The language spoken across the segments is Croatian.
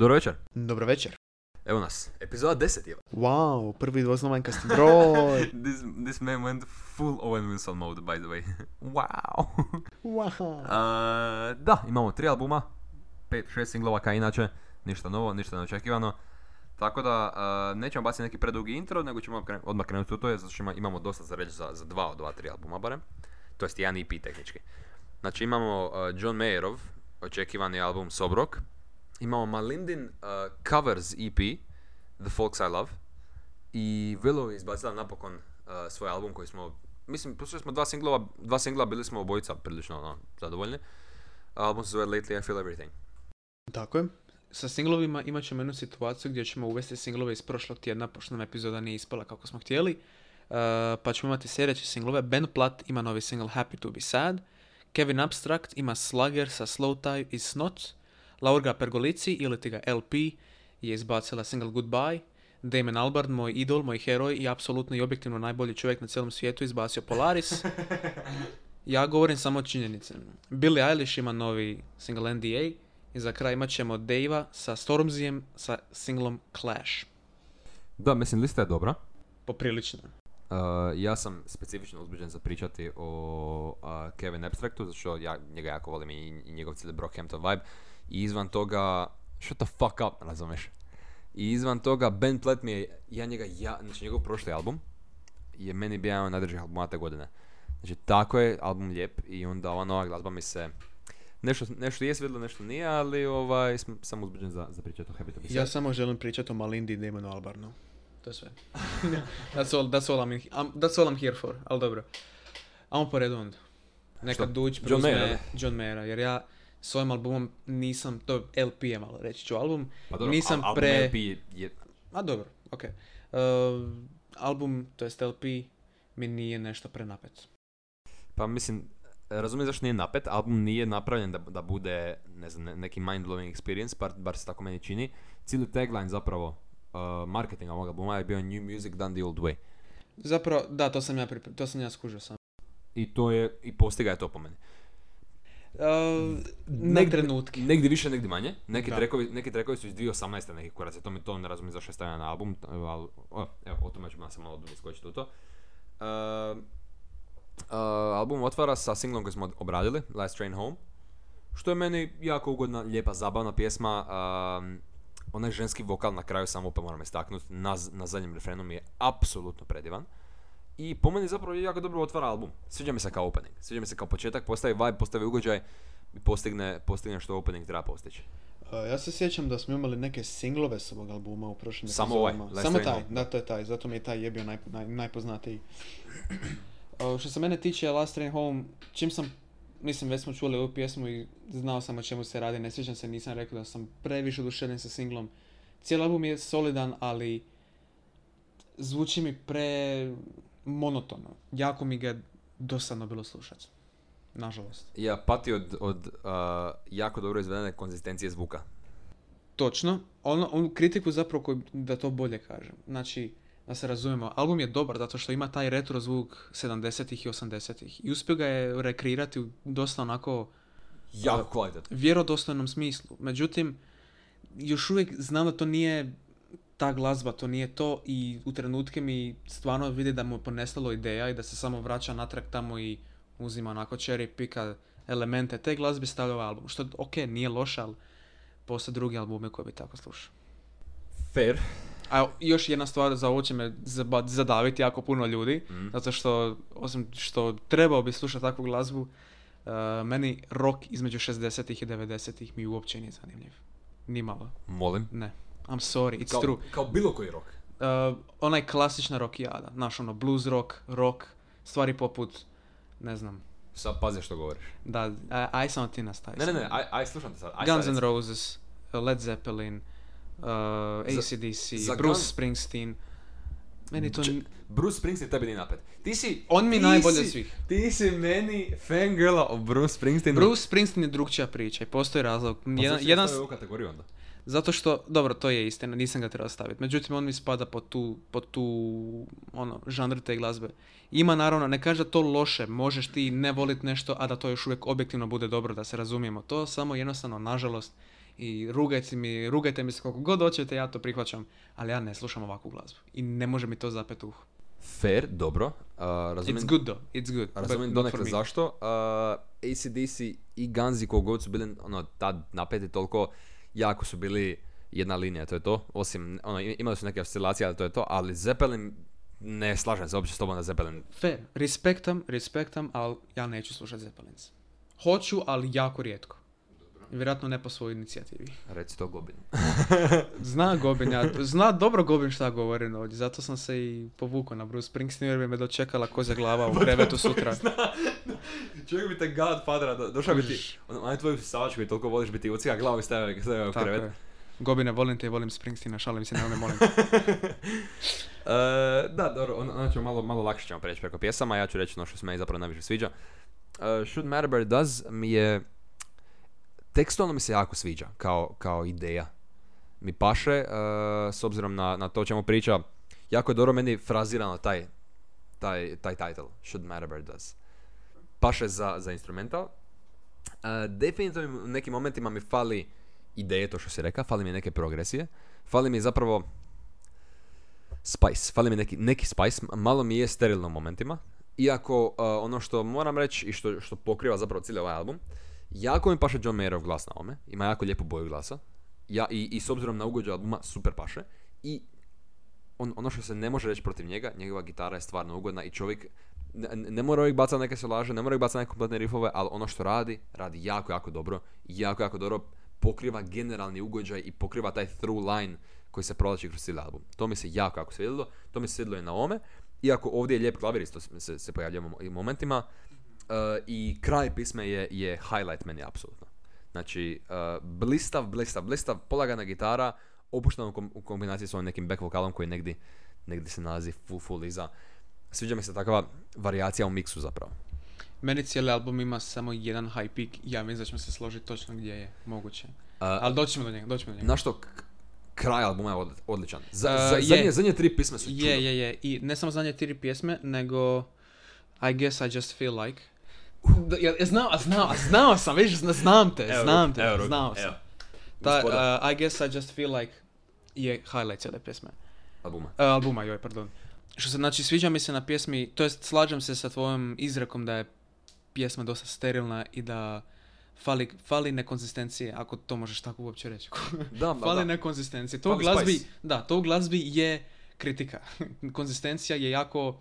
Dobro večer. Dobro večer. Evo nas. Epizoda 10 je. Wow, prvi dvoznamenkasti broj. this, this man went full Owen Wilson mode, by the way. wow. wow. Uh, da, imamo tri albuma, pet, šest singlova kao inače, ništa novo, ništa neočekivano. Tako da, uh, nećemo baciti neki predugi intro, nego ćemo kren- odmah krenuti u to, zato što ima- imamo dosta za reći za, za dva od dva, tri albuma barem. To jest jedan EP tehnički. Znači imamo uh, John Mayerov, očekivani album Sobrok. Imamo Malindin uh, Covers EP, The Folks I Love. I Willow je izbacila napokon uh, svoj album koji smo, mislim, poslušali smo dva singlova, dva singla, bili smo obojica prilično ono, zadovoljni. Album se zove Lately I Feel Everything. Tako je. Sa singlovima imat ćemo jednu situaciju gdje ćemo uvesti singlove iz prošlog tjedna, pošto nam epizoda nije ispala kako smo htjeli. Uh, pa ćemo imati sljedeće singlove. Ben Platt ima novi single Happy to be Sad. Kevin Abstract ima Slugger sa Slow Tie i Snot. Laurga Pergolici ili ti ga LP je izbacila single Goodbye. Damon Albarn, moj idol, moj heroj i apsolutno i objektivno najbolji čovjek na cijelom svijetu izbacio Polaris. Ja govorim samo o činjenice. Billie Eilish ima novi single NDA i za kraj imat ćemo Dave sa Stormzijem sa singlom Clash. Da, mislim, lista je dobra. Poprilično. Uh, ja sam specifično uzbuđen za pričati o uh, Kevin Abstractu, zato što ja njega jako volim i, i njegov cijeli Brockhampton vibe. I izvan toga, shut the fuck up, razumeš? I izvan toga, Ben Platt mi je, ja njega, ja, znači njegov prošli album je meni bio jedan od albuma te godine. Znači, tako je album lijep i onda ova nova glazba mi se, nešto, nešto je svidjelo, nešto nije, ali ovaj, sam, sam uzbuđen za, za pričati o be Ja samo želim pričati o Malindi i Damonu Albarnu. To je sve. that's, all, that's, all I'm, I'm- that's all I'm here for, ali dobro. Ajmo po redu onda. Neka? Duć John preuzme Mayer, John Mayera, jer ja s ovim albumom nisam, to je LP je malo reći ću album, Pa dobro, nisam al- pre- LP je, a dobro, ok. Uh, album, to jest LP, mi nije nešto prenapet. Pa mislim, razumijem zašto nije napet, album nije napravljen da, da bude, ne znam, ne- neki mind-blowing experience, bar, bar se tako meni čini. Cijeli tagline zapravo uh, marketinga ovog albuma je bio New Music Done the Old Way. Zapravo, da, to sam ja, pripre- to sam ja skužio sam. I to je, i postiga je to po meni. Uh, Negdje- trenutke. Negdje više, negdje manje. Neki Da. trekovi, neki trekovi su iz 2018. neki kurac, to mi to ne razumijem zašto je stavljeno na album, ali, o, evo, o tome ću sam malo dugo skočiti u to. Uh, uh, album otvara sa singlom koji smo obradili, Last Train Home, što je meni jako ugodna, lijepa, zabavna pjesma. Um, onaj ženski vokal na kraju samo opet moram istaknuti, na, na zadnjem refrenu mi je apsolutno predivan. I po meni zapravo jako dobro otvara album. Sviđa mi se kao opening. Sviđa mi se kao početak, postavi vibe, postavi ugođaj i postigne, postigne što opening treba postići. Ja se sjećam da smo imali neke singlove s ovog albuma u prošlim Samo ovaj, Samo taj, Home. da to je taj, zato mi je taj je bio naj, naj, najpoznatiji. Uh, što se mene tiče Last Train Home, čim sam, mislim već smo čuli ovu pjesmu i znao sam o čemu se radi, ne sjećam se, nisam rekao da sam previše oduševljen sa singlom. Cijeli album je solidan, ali zvuči mi pre monotono. Jako mi ga je dosadno bilo slušati. Nažalost. Ja pati od, od uh, jako dobro izvedene konzistencije zvuka. Točno. Ono, onu kritiku zapravo koju, da to bolje kažem. Znači, da se razumijemo, album je dobar zato što ima taj retro zvuk 70-ih i 80-ih. I uspio ga je rekreirati u dosta onako Jako Uh, kvalitetno. vjerodostojnom smislu. Međutim, još uvijek znam da to nije ta glazba, to nije to i u trenutke mi stvarno vidi da mu je ponestalo ideja i da se samo vraća natrag tamo i uzima onako cherry pika elemente te glazbe stavlja ovaj album. Što, ok, nije loše, ali postoje drugi albume koje bi tako slušao. Fair. A još jedna stvar, za ovo će me zadaviti jako puno ljudi, Mm. zato što, osim što trebao bi slušati takvu glazbu, uh, meni rock između 60-ih i 90-ih mi uopće nije zanimljiv. Nimalo. Molim. Ne. I'm sorry, it's Kao, true. kao bilo koji rock. Uh, onaj klasična rockijada, znaš ono, blues rock, rock, stvari poput, ne znam, Sad pazi što govoriš. da, aj, aj samo ti nastavi. Ne, ne, ne, aj, aj slušam te sad. Aj Guns sad N'. Roses, Led Zeppelin, uh, ACDC, za Bruce Guns- Springsteen. Meni to... Č- n- Bruce Springsteen tebi nije napet. Ti si... On mi najbolje od svih. Ti si meni fangirla o Bruce Springsteenu. Bruce Springsteen je drugčija priča i postoji razlog. Pa Jedan, jedan, u kategoriju onda? Zato što, dobro, to je istina, nisam ga trebao staviti. Međutim, on mi spada pod tu, pod tu ono, žanr te glazbe. Ima naravno, ne kaže to loše, možeš ti ne voliti nešto, a da to još uvijek objektivno bude dobro, da se razumijemo. To samo jednostavno, nažalost, i rugajte mi, rugajte mi se koliko god hoćete, ja to prihvaćam, ali ja ne slušam ovakvu glazbu i ne može mi to zapet uhu. Fair, dobro. Uh, razumijem, It's good though, it's good, razumijem donekle zašto. Uh, ACDC i Ganzi kogod su bili ono, tad napeti toliko, jako su bili jedna linija, to je to. Osim, ono, imali su neke oscilacije, ali to je to. Ali Zeppelin, ne slažem se uopće s tobom na Zeppelin. Fair, respektam, respektam, ali ja neću slušati Zeppelins. Hoću, ali jako rijetko. Vjerojatno ne po svojoj inicijativi. Reci to Gobin. Zna Gobin, ja, zna dobro Gobin šta govorim ovdje, zato sam se i povukao na Bruce Springsteen jer bi me dočekala kozja glava u krevetu sutra. Čovjek bi te Godfathera, do, došao bi ti, onaj tvoju savačku i toliko voliš biti ucija glavu i stavio stavio u krevet. je. Gobine, volim te i volim Springsteena, šalim se, ne molim. E, da, dobro, onda, onda ćemo malo, malo lakše ćemo preći preko pjesama, ja ću reći ono što se meni zapravo najviše sviđa. Uh, Should Matter It Does mi je, tekstualno mi se jako sviđa, kao, kao ideja. Mi paše, e, s obzirom na, na to čemu priča, jako je dobro meni frazirano taj, taj, taj title, Should Matter Does. Paše za, za instrumental. E, definitivno u nekim momentima mi fali ideje, to što si rekao, fali mi neke progresije. Fali mi zapravo spice, fali mi neki, neki spice, malo mi je sterilno u momentima. Iako uh, ono što moram reći i što, što pokriva zapravo cijeli ovaj album, jako mi paše John Mayerov glas na ovome, ima jako lijepu boju glasa. Ja, i, I s obzirom na ugođaj albuma, super paše. I on, ono što se ne može reći protiv njega, njegova gitara je stvarno ugodna i čovjek ne, ne mora uvijek bacati neke solaže, ne mora uvijek bacati neke kompletne riffove, ali ono što radi, radi jako, jako dobro. Jako, jako dobro pokriva generalni ugođaj i pokriva taj through line koji se provlači kroz cijeli album. To mi se jako, jako svidjelo. To mi se svidjelo i na ovome. Iako ovdje je lijep klavir, isto se, se pojavlja u momentima. Uh, I kraj pisme je, je highlight meni, apsolutno. Znači, uh, blistav, blistav, blistav, polagana gitara, opuštena u, kom- u kombinaciji s ovim nekim back vokalom koji negdje, negdje se nalazi full, full iza. Sviđa mi se takva varijacija u miksu zapravo. Meni cijeli album ima samo jedan high peak ja mislim da ćemo se složiti točno gdje je moguće. Uh, Ali doćemo do njega, doćemo do njega. na što k- kraj albuma je od- odličan. Za, Uh, za- je. zadnje, zadnje tri pisme su čudo. Je, je, je. I ne samo zadnje tri pjesme, nego I guess I just feel like. Ja, ja znao, a znao, a znao sam, vidiš, zna- znam te, Evo, znam te, evo, znao evo. sam. Ta, uh, I guess I just feel like je highlight cijele pjesme. albuma. Uh, albuma, joj, pardon. Što se, znači, sviđa mi se na pjesmi, to jest slažem se sa tvojom izrekom da je pjesma dosta sterilna i da fali, fali nekonzistencije, ako to možeš tako uopće reći. Da, da, fali da. nekonzistencije. To u Fali glazbi, spice. da, to u glazbi je kritika. Konzistencija je jako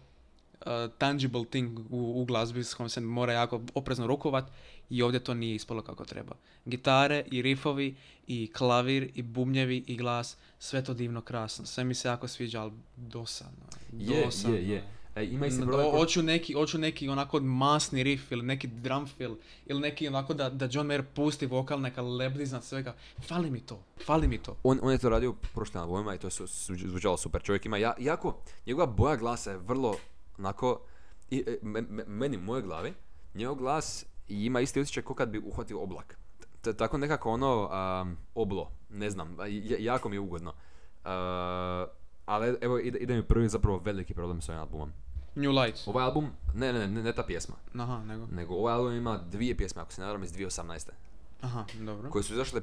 uh, tangible thing u, u glazbi s kojom se mora jako oprezno rukovat i ovdje to nije ispalo kako treba. Gitare i rifovi i klavir i bubnjevi i glas, sve to divno krasno. Sve mi se jako sviđa, ali dosadno. Je, dosadno. je, je. E, ima isti No, broj o- ko- Hoću neki, hoću neki onako masni riff ili neki drum fill ili neki onako da, da John Mayer pusti vokal, neka lebdi iznad svega. Fali mi to, fali mi to. On, on je to radio u prošlim albumima i to je su, su- zvučalo super. Čovjek ima ja, jako, njegova boja glasa je vrlo onako, i, e, me- me- meni u mojoj glavi, njegov glas ima isti osjećaj kao kad bi uhvatio oblak. T- tako nekako ono, um, oblo, ne znam, j- jako mi je ugodno. Uh, ali evo ide, ide mi prvi zapravo veliki problem s ovim albumom. New Light. Ovaj album, ne, ne, ne, ne ta pjesma, Aha, nego. nego ovaj album ima dvije pjesme, ako se ne varam, iz 2018. Aha, dobro. koje su izašle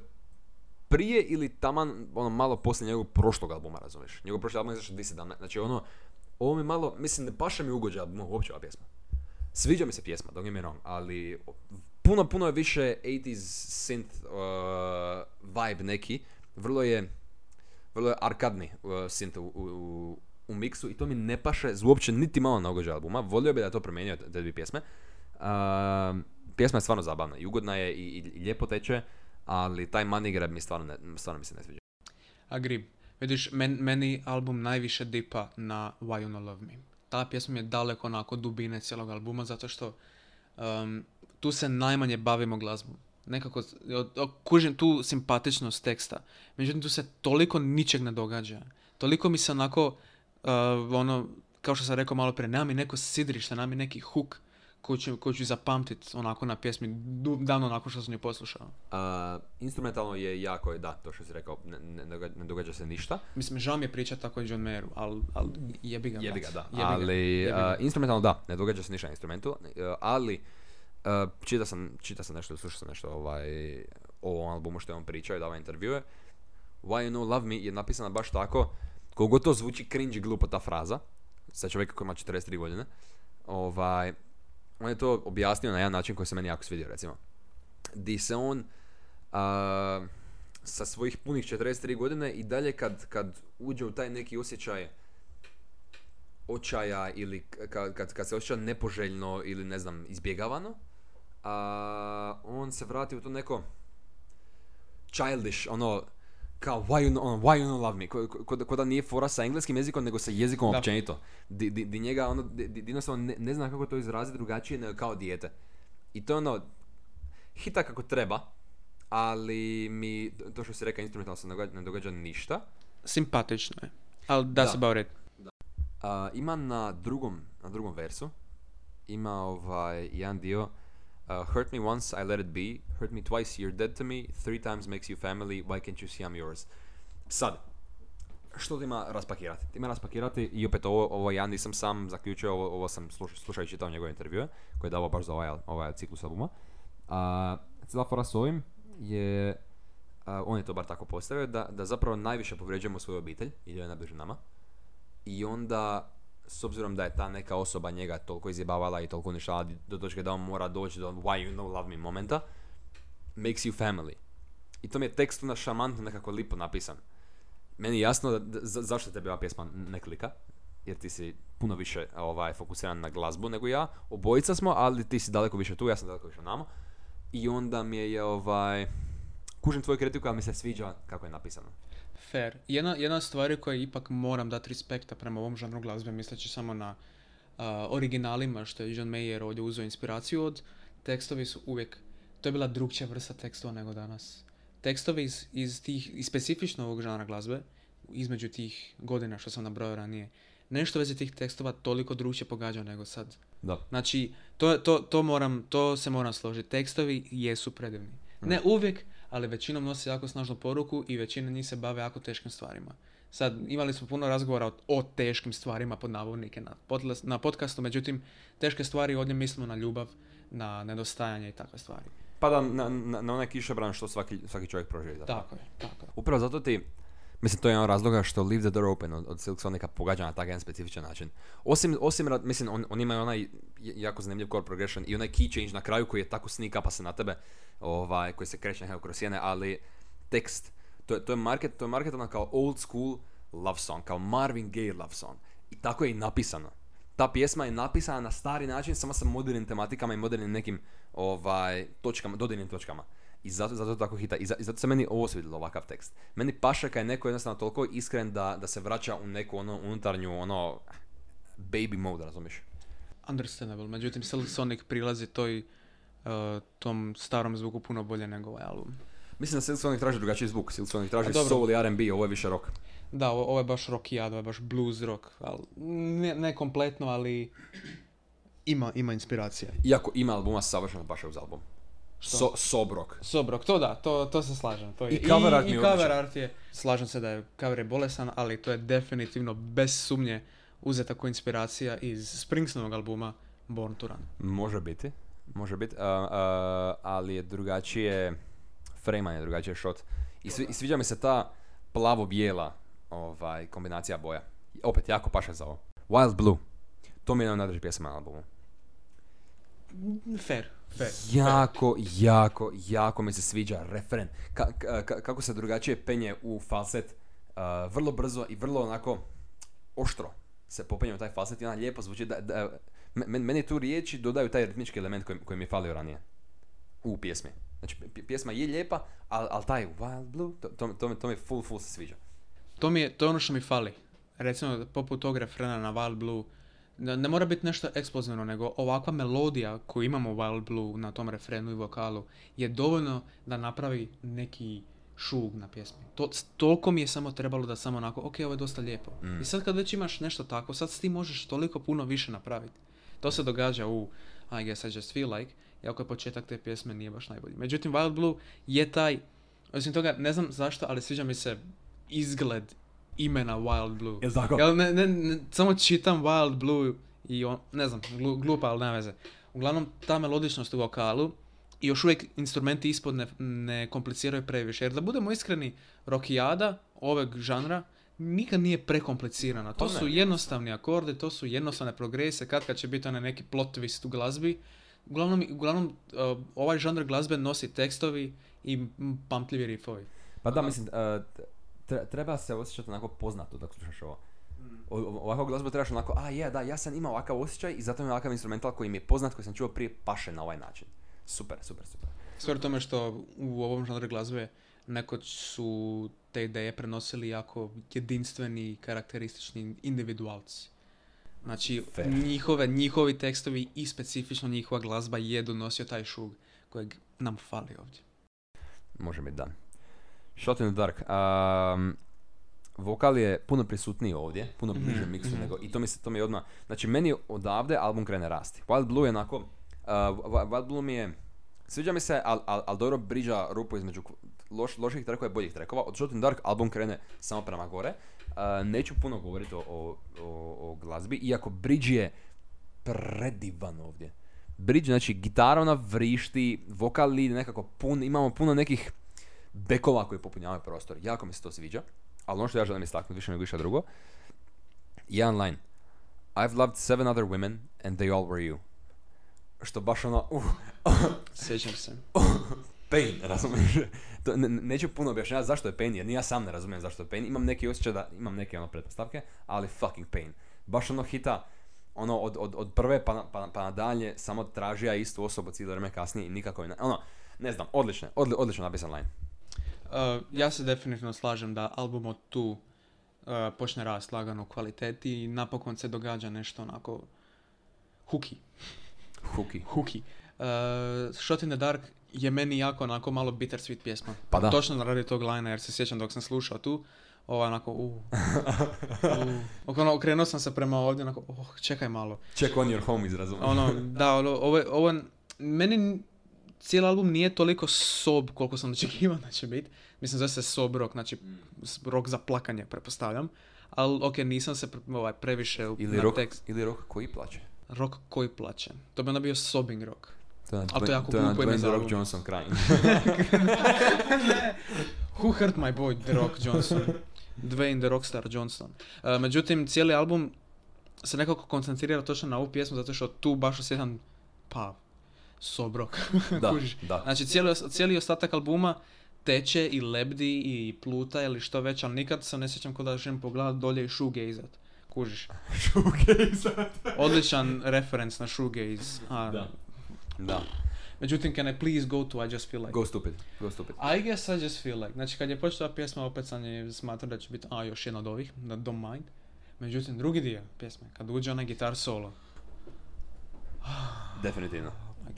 prije ili taman ono malo poslije njegovog prošlog albuma, razumiješ? Njegov prošli album je izašao 2017. Znači ono, ovo mi malo, mislim ne paše mi ugođaj albuma uopće ova pjesma. Sviđa mi se pjesma, don't get me wrong, ali puno, puno je više 80s synth uh, vibe neki. Vrlo je, vrlo je arkadni uh, synth u, u, u miksu i to mi ne paše uopće niti malo na ugođaj albuma. Volio bi da to promijenio te dvije pjesme. Um, pjesma je stvarno zabavna i ugodna je i, i, i lijepo teče, ali taj money grab mi stvarno, ne, stvarno mi se ne sviđa. Agree. Vidiš, men, meni album najviše dipa na Why You Not Love Me. Ta pjesma je daleko onako dubine cijelog albuma, zato što um, tu se najmanje bavimo glazbom. Nekako, kužim tu simpatičnost teksta. Međutim, tu se toliko ničeg ne događa. Toliko mi se onako, uh, ono, kao što sam rekao malo prije, nema mi neko sidrište, nema mi neki hook koji ću, koji ću zapamtit onako na pjesmi, davno nakon što sam ju poslušao. Uh, instrumentalno je jako, da, to što si rekao, ne, ne, doga- ne događa se ništa. Mislim, žao mi je pričat tako i John Mayeru, ali al, jebi ga. Jebi ga, da. Jebi ga, ali jebi ga. uh, instrumentalno da, ne događa se ništa na instrumentu, uh, ali uh, čitao sam, čitao sam nešto, slušao sam nešto ovaj, o ovom albumu što je on pričao i dava intervjue. Why You Know Love Me je napisana baš tako, koliko to zvuči cringe i glupo ta fraza, sa čovjeka koji ima 43 godine, ovaj, on je to objasnio na jedan način koji se meni jako svidio, recimo. Di se on a, sa svojih punih 43 godine i dalje kad, kad uđe u taj neki osjećaj očaja ili kad, kad, kad se osjeća nepoželjno ili ne znam izbjegavano, a, on se vrati u to neko childish, ono, kao why you, ono, why you not love me, ko, ko, ko da nije fora sa engleskim jezikom nego sa jezikom Da. općenito. Di, di, di njega, ono, di, di jednostavno ne, ne zna kako to izraziti drugačije nego kao dijete. I to je ono, hita kako treba, ali mi, to što si rekao, instrumentalno se ne događa, ništa. Simpatično je. Ali Da. about it. A, ima na drugom, na drugom versu, ima ovaj jedan dio uh, Hurt me once, I let it be. Hurt me twice, you're dead to me. Three times makes you family. Why can't you see I'm yours? Sad, što ima raspakirati? Ti ima raspakirati i opet ovo, ovo ja nisam sam zaključio, ovo, ovo sam sluš, slušajući čitao njegove intervjue koje je davao baš za ovaj, ovaj ciklus albuma. A, cijela fora s ovim je, a, on je to bar tako postavio, da, da zapravo najviše povređujemo svoju obitelj i da je najbliže nama. I onda, s obzirom da je ta neka osoba njega toliko izjebavala i toliko uništavala do točke da on mora doći do why you know love me momenta, makes you family. I to mi je tekst onda šamantno nekako lipo napisan. Meni je jasno da- za- zašto tebi ova pjesma ne klika, jer ti si puno više ovaj, fokusiran na glazbu nego ja. Obojica smo, ali ti si daleko više tu, ja sam daleko više namo. I onda mi je ovaj... Kužim tvoju kritiku, ali mi se sviđa kako je napisano. Fair. Jedna, jedna od stvari koje ipak moram dati respekta prema ovom žanru glazbe, misleći samo na a, originalima što je John Mayer ovdje uzeo inspiraciju od, tekstovi su uvijek, to je bila drugčija vrsta tekstova nego danas. Tekstovi iz, iz tih, iz specifično ovog žanra glazbe, između tih godina što sam nabrojao ranije, nešto u vezi tih tekstova toliko drugčije pogađa nego sad. Da. Znači, to, to, to, moram, to se moram složiti. Tekstovi jesu predivni. Ne uvijek, ali većinom nose jako snažnu poruku i većina njih se bave jako teškim stvarima. Sad, imali smo puno razgovora o, o teškim stvarima pod navodnike na, podlas- na podcastu, međutim, teške stvari ovdje mislimo na ljubav, na nedostajanje i takve stvari. Pa da, na, na, na onaj kišobran što svaki, svaki čovjek proživi. Tako je, tako je. Upravo zato ti, mislim to je jedan od razloga što Leave the Door Open od, od Silk Sonica pogađa na takav jedan specifičan način. Osim, osim mislim, on, on ima onaj jako zanimljiv chord progression i onaj key change na kraju koji je tako sneak upa se na tebe, ovaj, koji se kreće nekako kroz sjene, ali tekst, to je, to je market, to je marketovano kao old school love song, kao Marvin Gaye love song. I tako je i napisano. Ta pjesma je napisana na stari način, samo sa modernim tematikama i modernim nekim ovaj, točkama, dodirnim točkama. I zato, zato je tako hita. I, za- i zato se meni ovo svidjelo, ovakav tekst. Meni paša kad je neko jednostavno toliko iskren da, da se vraća u neku ono unutarnju ono baby mode, razumiješ? Understandable, međutim, Silk Sonic prilazi toj, uh, tom starom zvuku puno bolje nego ovaj album. Mislim da Silk Sonic traži drugačiji zvuk. Silk Sonic traži soul i R&B, ovo je više rock. Da, ovo, ovo je baš rockijad, ovo je baš blues rock, ali ne, ne kompletno, ali ima, ima inspiracija. Iako ima albuma savršeno paše uz album. So, sob rock. Sobrok, to da, to, to se slažem. To je. I cover art i je cover art je, slažem se da je cover je bolesan, ali to je definitivno bez sumnje uzeta kao inspiracija iz Springsteenovog albuma Born to Run. Može biti. Može biti. a, a, ali je drugačije frame je drugačije shot. I, svi- i sviđa mi se ta plavo-bijela ovaj, kombinacija boja. I Opet, jako paše za ovo. Wild Blue. To mi je jedna od najdražih pjesama na albumu. Fair, fair. Jako, jako, jako mi se sviđa referen. Ka- ka- ka- kako se drugačije penje u falset. uh, vrlo brzo i vrlo onako oštro se popenje u taj falset i ona lijepo zvuči. Da, da, men- meni tu riječi dodaju taj ritmički element koji, koji mi je falio ranije. U pjesmi. Znači, pjesma je lijepa, ali al taj Wild Blue, to, to, to, mi- to mi full, full se sviđa. To, mi je, to je ono što mi fali. Recimo, poput tog refrena na Wild Blue, ne, mora biti nešto eksplozivno, nego ovakva melodija koju imamo u Wild Blue na tom refrenu i vokalu je dovoljno da napravi neki šug na pjesmi. To, toliko mi je samo trebalo da samo onako, ok, ovo je dosta lijepo. Mm. I sad kad već imaš nešto tako, sad s tim možeš toliko puno više napraviti. To se događa u I guess I just feel like, iako je početak te pjesme nije baš najbolji. Međutim, Wild Blue je taj, osim toga, ne znam zašto, ali sviđa mi se izgled imena Wild Blue. Jel tako? Jel ne, ne, ne, samo čitam Wild Blue i on, ne znam, glu- glupa, ali nema veze. Uglavnom, ta melodičnost u vokalu i još uvijek instrumenti ispod ne, ne kompliciraju previše. Jer da budemo iskreni, rokijada ovog žanra nikad nije prekomplicirana. To ne. su jednostavni akorde, to su jednostavne progrese, kad kad će biti onaj neki plot twist u glazbi. Uglavnom, uglavnom uh, ovaj žanr glazbe nosi tekstovi i pamtljivi rifovi. Pa da, mislim, uh, treba se osjećati onako poznato dok slušaš ovo. O, o- ovakvu glazbu trebaš onako, a je, da, ja sam imao ovakav osjećaj i zato mi je ovakav instrumental koji mi je poznat, koji sam čuo prije, paše na ovaj način. Super, super, super. Sve u tome što u ovom žanru glazbe nekoć su te ideje prenosili jako jedinstveni, karakteristični individualci. Znači, Fair. njihove, njihovi tekstovi i specifično njihova glazba je donosio taj šug kojeg nam fali ovdje. Može biti da. Shot in the Dark. Um, vokal je puno prisutniji ovdje, puno Mhm, bliže miksu mhm. nego, i to mi se, to mi je odmah, znači meni odavde album krene rasti. Wild Blue je onako, uh, Wi- Wild Blue mi je, sviđa mi se, ali al, al dobro briđa rupu između loš, loših trekova i boljih trekova. Od Shot in the Dark album krene samo prema gore. Uh, neću puno govoriti o, o, o, o glazbi, iako bridge je predivan ovdje. Bridge, znači gitara ona vrišti, vokal ide nekako pun, imamo puno nekih bekova koji popunjavaju prostor. Jako mi se to sviđa. Ali ono što ja želim istaknuti više nego više drugo. Jedan line. I've loved seven other women and they all were you. Što baš ono, uh, Sjećam se. pain, razumiješ? To, ne, ne- neću puno objašnjavati zašto je pain, jer ni ja sam ne razumijem zašto je pain. Imam neki osjećaj da imam neke ono pretpostavke, ali fucking pain. Baš ono hita, ono od, od, od prve pa, pa, pa nadalje, samo tražija istu osobu cijelo vrijeme kasnije i nikako je, ono, ne znam, odlično, odli, odlično napisan line. Uh, ja se definitivno slažem da album od tu uh, počne rast lagano u kvaliteti i napokon se događa nešto onako huki. Huki. Huki. Uh, Shot in the Dark je meni jako onako malo bittersweet pjesma. Pa da. Točno radi tog lina jer se sjećam dok sam slušao tu. Ovo onako, uh, uh. Ono, okrenuo sam se prema ovdje, onako, oh, čekaj malo. Check on your home razumiješ? Ono, da, ono, ovo, ovo, meni cijeli album nije toliko sob koliko sam očekivao da će biti. Mislim, zove se sob rock, znači s- rock za plakanje, pretpostavljam. Ali, ok, nisam se ovaj, previše u- Ili na rok, tekst. ili rok koji plaće. Rock koji plaće. To bi onda bio sobbing rock. To je, Ali to je jako glupo ime za Rock. Johnson crying. Who hurt my boy, The Rock Johnson? Dwayne The Rockstar Johnson. Uh, međutim, cijeli album se nekako koncentrira točno na ovu pjesmu, zato što tu baš osjećam, pa, sob rock. da, da. Znači, cijeli, cijeli ostatak albuma teče i lebdi i pluta ili što već, ali nikad se ne sjećam kod da želim pogledat dolje i shoegazat. Kužiš? Odličan reference na shoegaze. A, Da. Da. Međutim, can I please go to I just feel like... Go stupid. Go stupid. I guess I just feel like. Znači, kad je počela pjesma, opet sam je smatrao da će biti, a, još jedna od ovih, da don't mind. Međutim, drugi dio pjesme, kad uđe onaj gitar solo. Definitivno.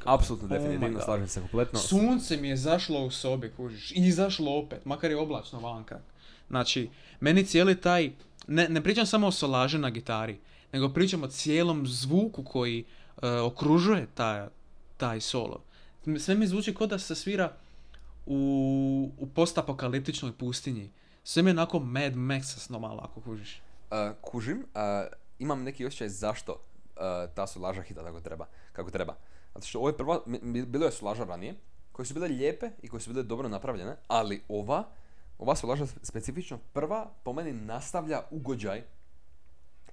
Apsolutno Oh definitivno, slažem se kompletno. Sunce mi je zašlo u sobi, kužiš. I izašlo opet, makar je oblačno vanka. Znači, meni cijeli taj, ne, ne pričam samo o solaže na gitari, nego pričam o cijelom zvuku koji e, okružuje taj, taj solo. Sve mi zvuči kao da se svira u, u postapokaliptičnoj pustinji. Sve mi je onako Mad Max malo, ako kužiš. Uh, kužim, uh, imam neki osjećaj zašto uh, ta solaža hita tako treba, kako treba. Zato što ovo je prva, bilo je solaža ranije, koje su bile lijepe i koje su bile dobro napravljene, ali ova, ova solaža specifično prva, po meni nastavlja ugođaj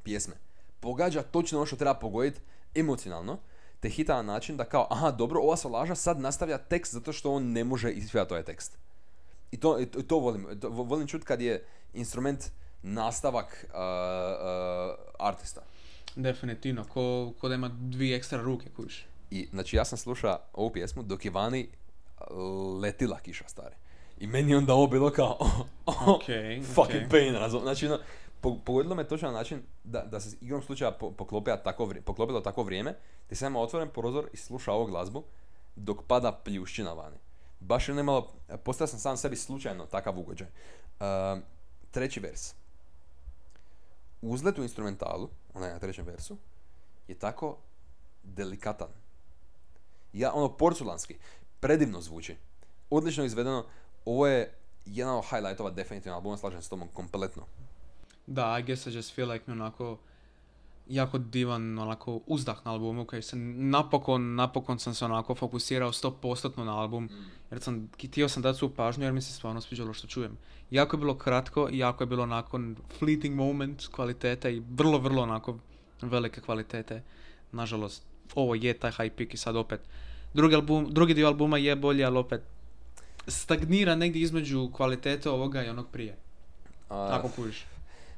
pjesme. Pogađa točno ono što treba pogoditi emocionalno, te hita na način da kao, aha, dobro, ova solaža sad nastavlja tekst zato što on ne može ispjevati ovaj tekst. I to, i to, i to volim. To, vo- volim čut kad je instrument nastavak uh, uh, artista. Definitivno, ko, ko da ima dvije ekstra ruke, kužiš. I znači ja sam slušao ovu pjesmu dok je vani uh, letila kiša stari. I meni je onda ovo bilo kao oh, oh, Okej, fucking okej. pain, razum. Znači po- pogodilo me točno na način da, da se igrom slučaja po, poklopila tako vri- poklopilo tako vrijeme, te sam imao otvoren prozor i slušao ovu glazbu dok pada pljušćina vani. Baš je ono malo, postao sam sam sebi slučajno takav ugođaj. Uh, treći vers. Uzlet u instrumentalu, onaj na trećem versu, je tako delikatan. Ja, ono, porculanski. Predivno zvuči. Odlično izvedeno. Ovo je jedan od highlightova definitivno albuma, slažem se s tobom kompletno. Da, I guess I just feel like mi onako jako divan, onako, uzdah na albumu, koji sam napokon, napokon sam se onako fokusirao 100% na album, jer sam, htio sam dati svu pažnju, jer mi se stvarno sviđalo što čujem. Jako je bilo kratko, i jako je bilo onako fleeting moment kvalitete i vrlo, vrlo onako velike kvalitete. Nažalost, ovo je taj high peak i sad opet. Drugi, album, drugi dio albuma je bolji, ali opet stagnira negdje između kvalitete ovoga i onog prije. A, Ako kužiš.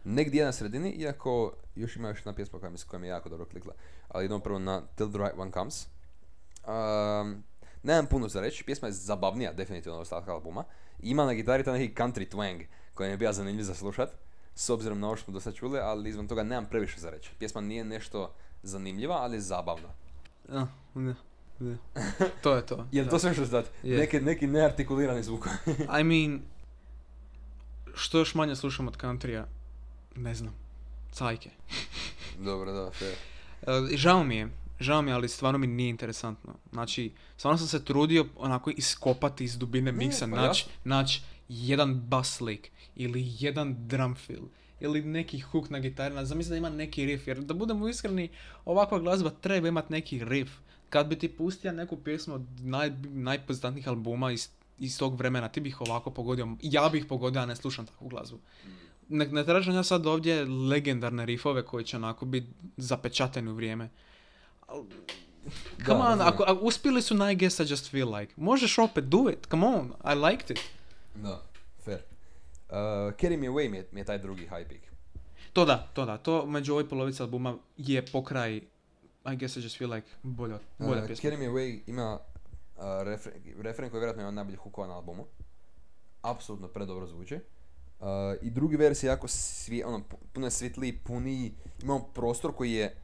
negdje na sredini, iako još ima još jedna pjesma koja mi, koja mi je jako dobro klikla. Ali idemo prvo na Till the Right One Comes. Um, nemam puno za reći, pjesma je zabavnija definitivno od ostatka albuma. Ima na gitari taj neki country twang koji mi je bio zanimljiv za slušat, s obzirom na ovo što smo do sad čuli, ali izvan toga nemam previše za reći. Pjesma nije nešto zanimljiva, ali je zabavna. Ja, ne, ne. To je to. Je li da. to sve što znate? Je. Neki, neki neartikulirani zvuk. I mean, što još manje slušam od countrya, ne znam. Cajke. Dobro, da, fair. E, žao mi je, žao mi je, ali stvarno mi nije interesantno. Znači, stvarno sam se trudio onako iskopati iz dubine Ne, miksa, pa naći naći jedan bass lick ili jedan drum fill ili neki hook na gitari, na- zamisli da ima neki riff, jer da budemo iskreni, ovakva glazba treba imati neki riff. Kad bi ti pustio neku pjesmu od naj, najpoznatnijih albuma iz, iz tog vremena, ti bih ovako pogodio, ja bih pogodio, a ne slušam takvu glazbu. Ne, ne tražim ja sad ovdje legendarne riffove koji će onako biti zapečateni u vrijeme. Al- Come on, razumijem. ako, ako uspjeli su na I guess I just feel like. Možeš opet, do it, come on, I liked it. Da, Carry Me Away mi je, mi je taj drugi high peak. To da, to da, to među ovoj polovici albuma je pokraj I guess I just feel like bolja, bolja Uh, pjesma. Carry Me Away ima uh, refren, refren koji je vjerojatno jedan od najboljih hukova na albumu. Apsolutno predobro zvuči. Uh, I drugi vers je jako svi, ono, pu- puno je svjetliji, puniji, imamo prostor koji je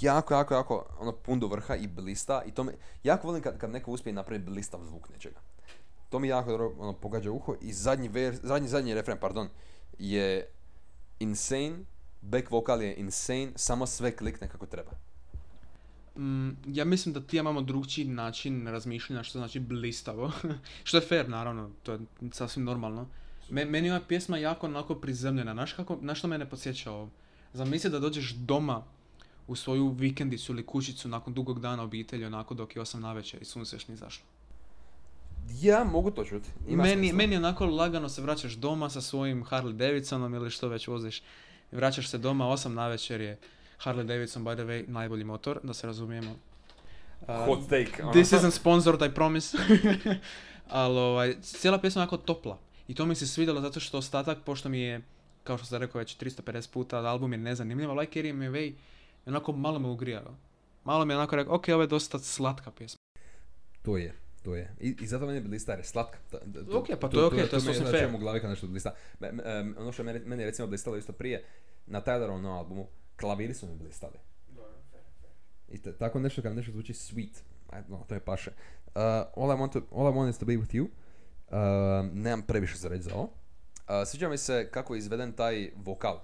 jako, jako, jako ono, pun do vrha i blista i to me, jako volim kad, kad neko uspije napraviti blistav zvuk nečega. To mi jako dobro ono, pogađa uho i zadnji, vers, zadnji, zadnji refren, pardon, je insane, back vokal je insane, samo sve klikne kako treba. Mm, ja mislim da ti imamo drugčiji način razmišljanja što znači blistavo. što je fair, naravno, to je sasvim normalno. Me, meni je ova pjesma jako onako prizemljena. Znaš, kako, na što mene podsjeća ovo? Zamisli da dođeš doma u svoju vikendicu ili kućicu nakon dugog dana obitelji, onako dok je 8 navečer i sunce još nije zašlo. Ja mogu to čuti. Meni, meni onako lagano se vraćaš doma sa svojim Harley Davidsonom ili što već voziš. Vraćaš se doma, 8 navečer je Harley Davidson, by the way, najbolji motor, da se razumijemo. Uh, Hot take. ono. This isn't sponsored, I promise. Ali ovaj, cijela pjesma je onako topla. I to mi se svidjelo zato što ostatak, pošto mi je, kao što sam rekao već 350 puta, album je nezanimljiv, ali Like Carry Me Away, onako malo me ugrijao. Malo mi je onako rekao, ok, ovo je dosta slatka pjesma. To je, to je. I, i zato meni je blista je slatka. To, to- Ok, pa to je ok, to je mi sasvim jedno fair. čemu u glavi kad nešto blista. Me- me- ono što je meni, meni je recimo blistalo isto prije, na Tylerovom novom albumu, klaviri su mi blistali. I te- tako nešto kad nešto zvuči sweet. Aj, No, to je paše. Uh, all, I want to, all I want is to be with you. Uh, nemam previše za reći za ovo. Uh, sviđa mi se kako je izveden taj vokal.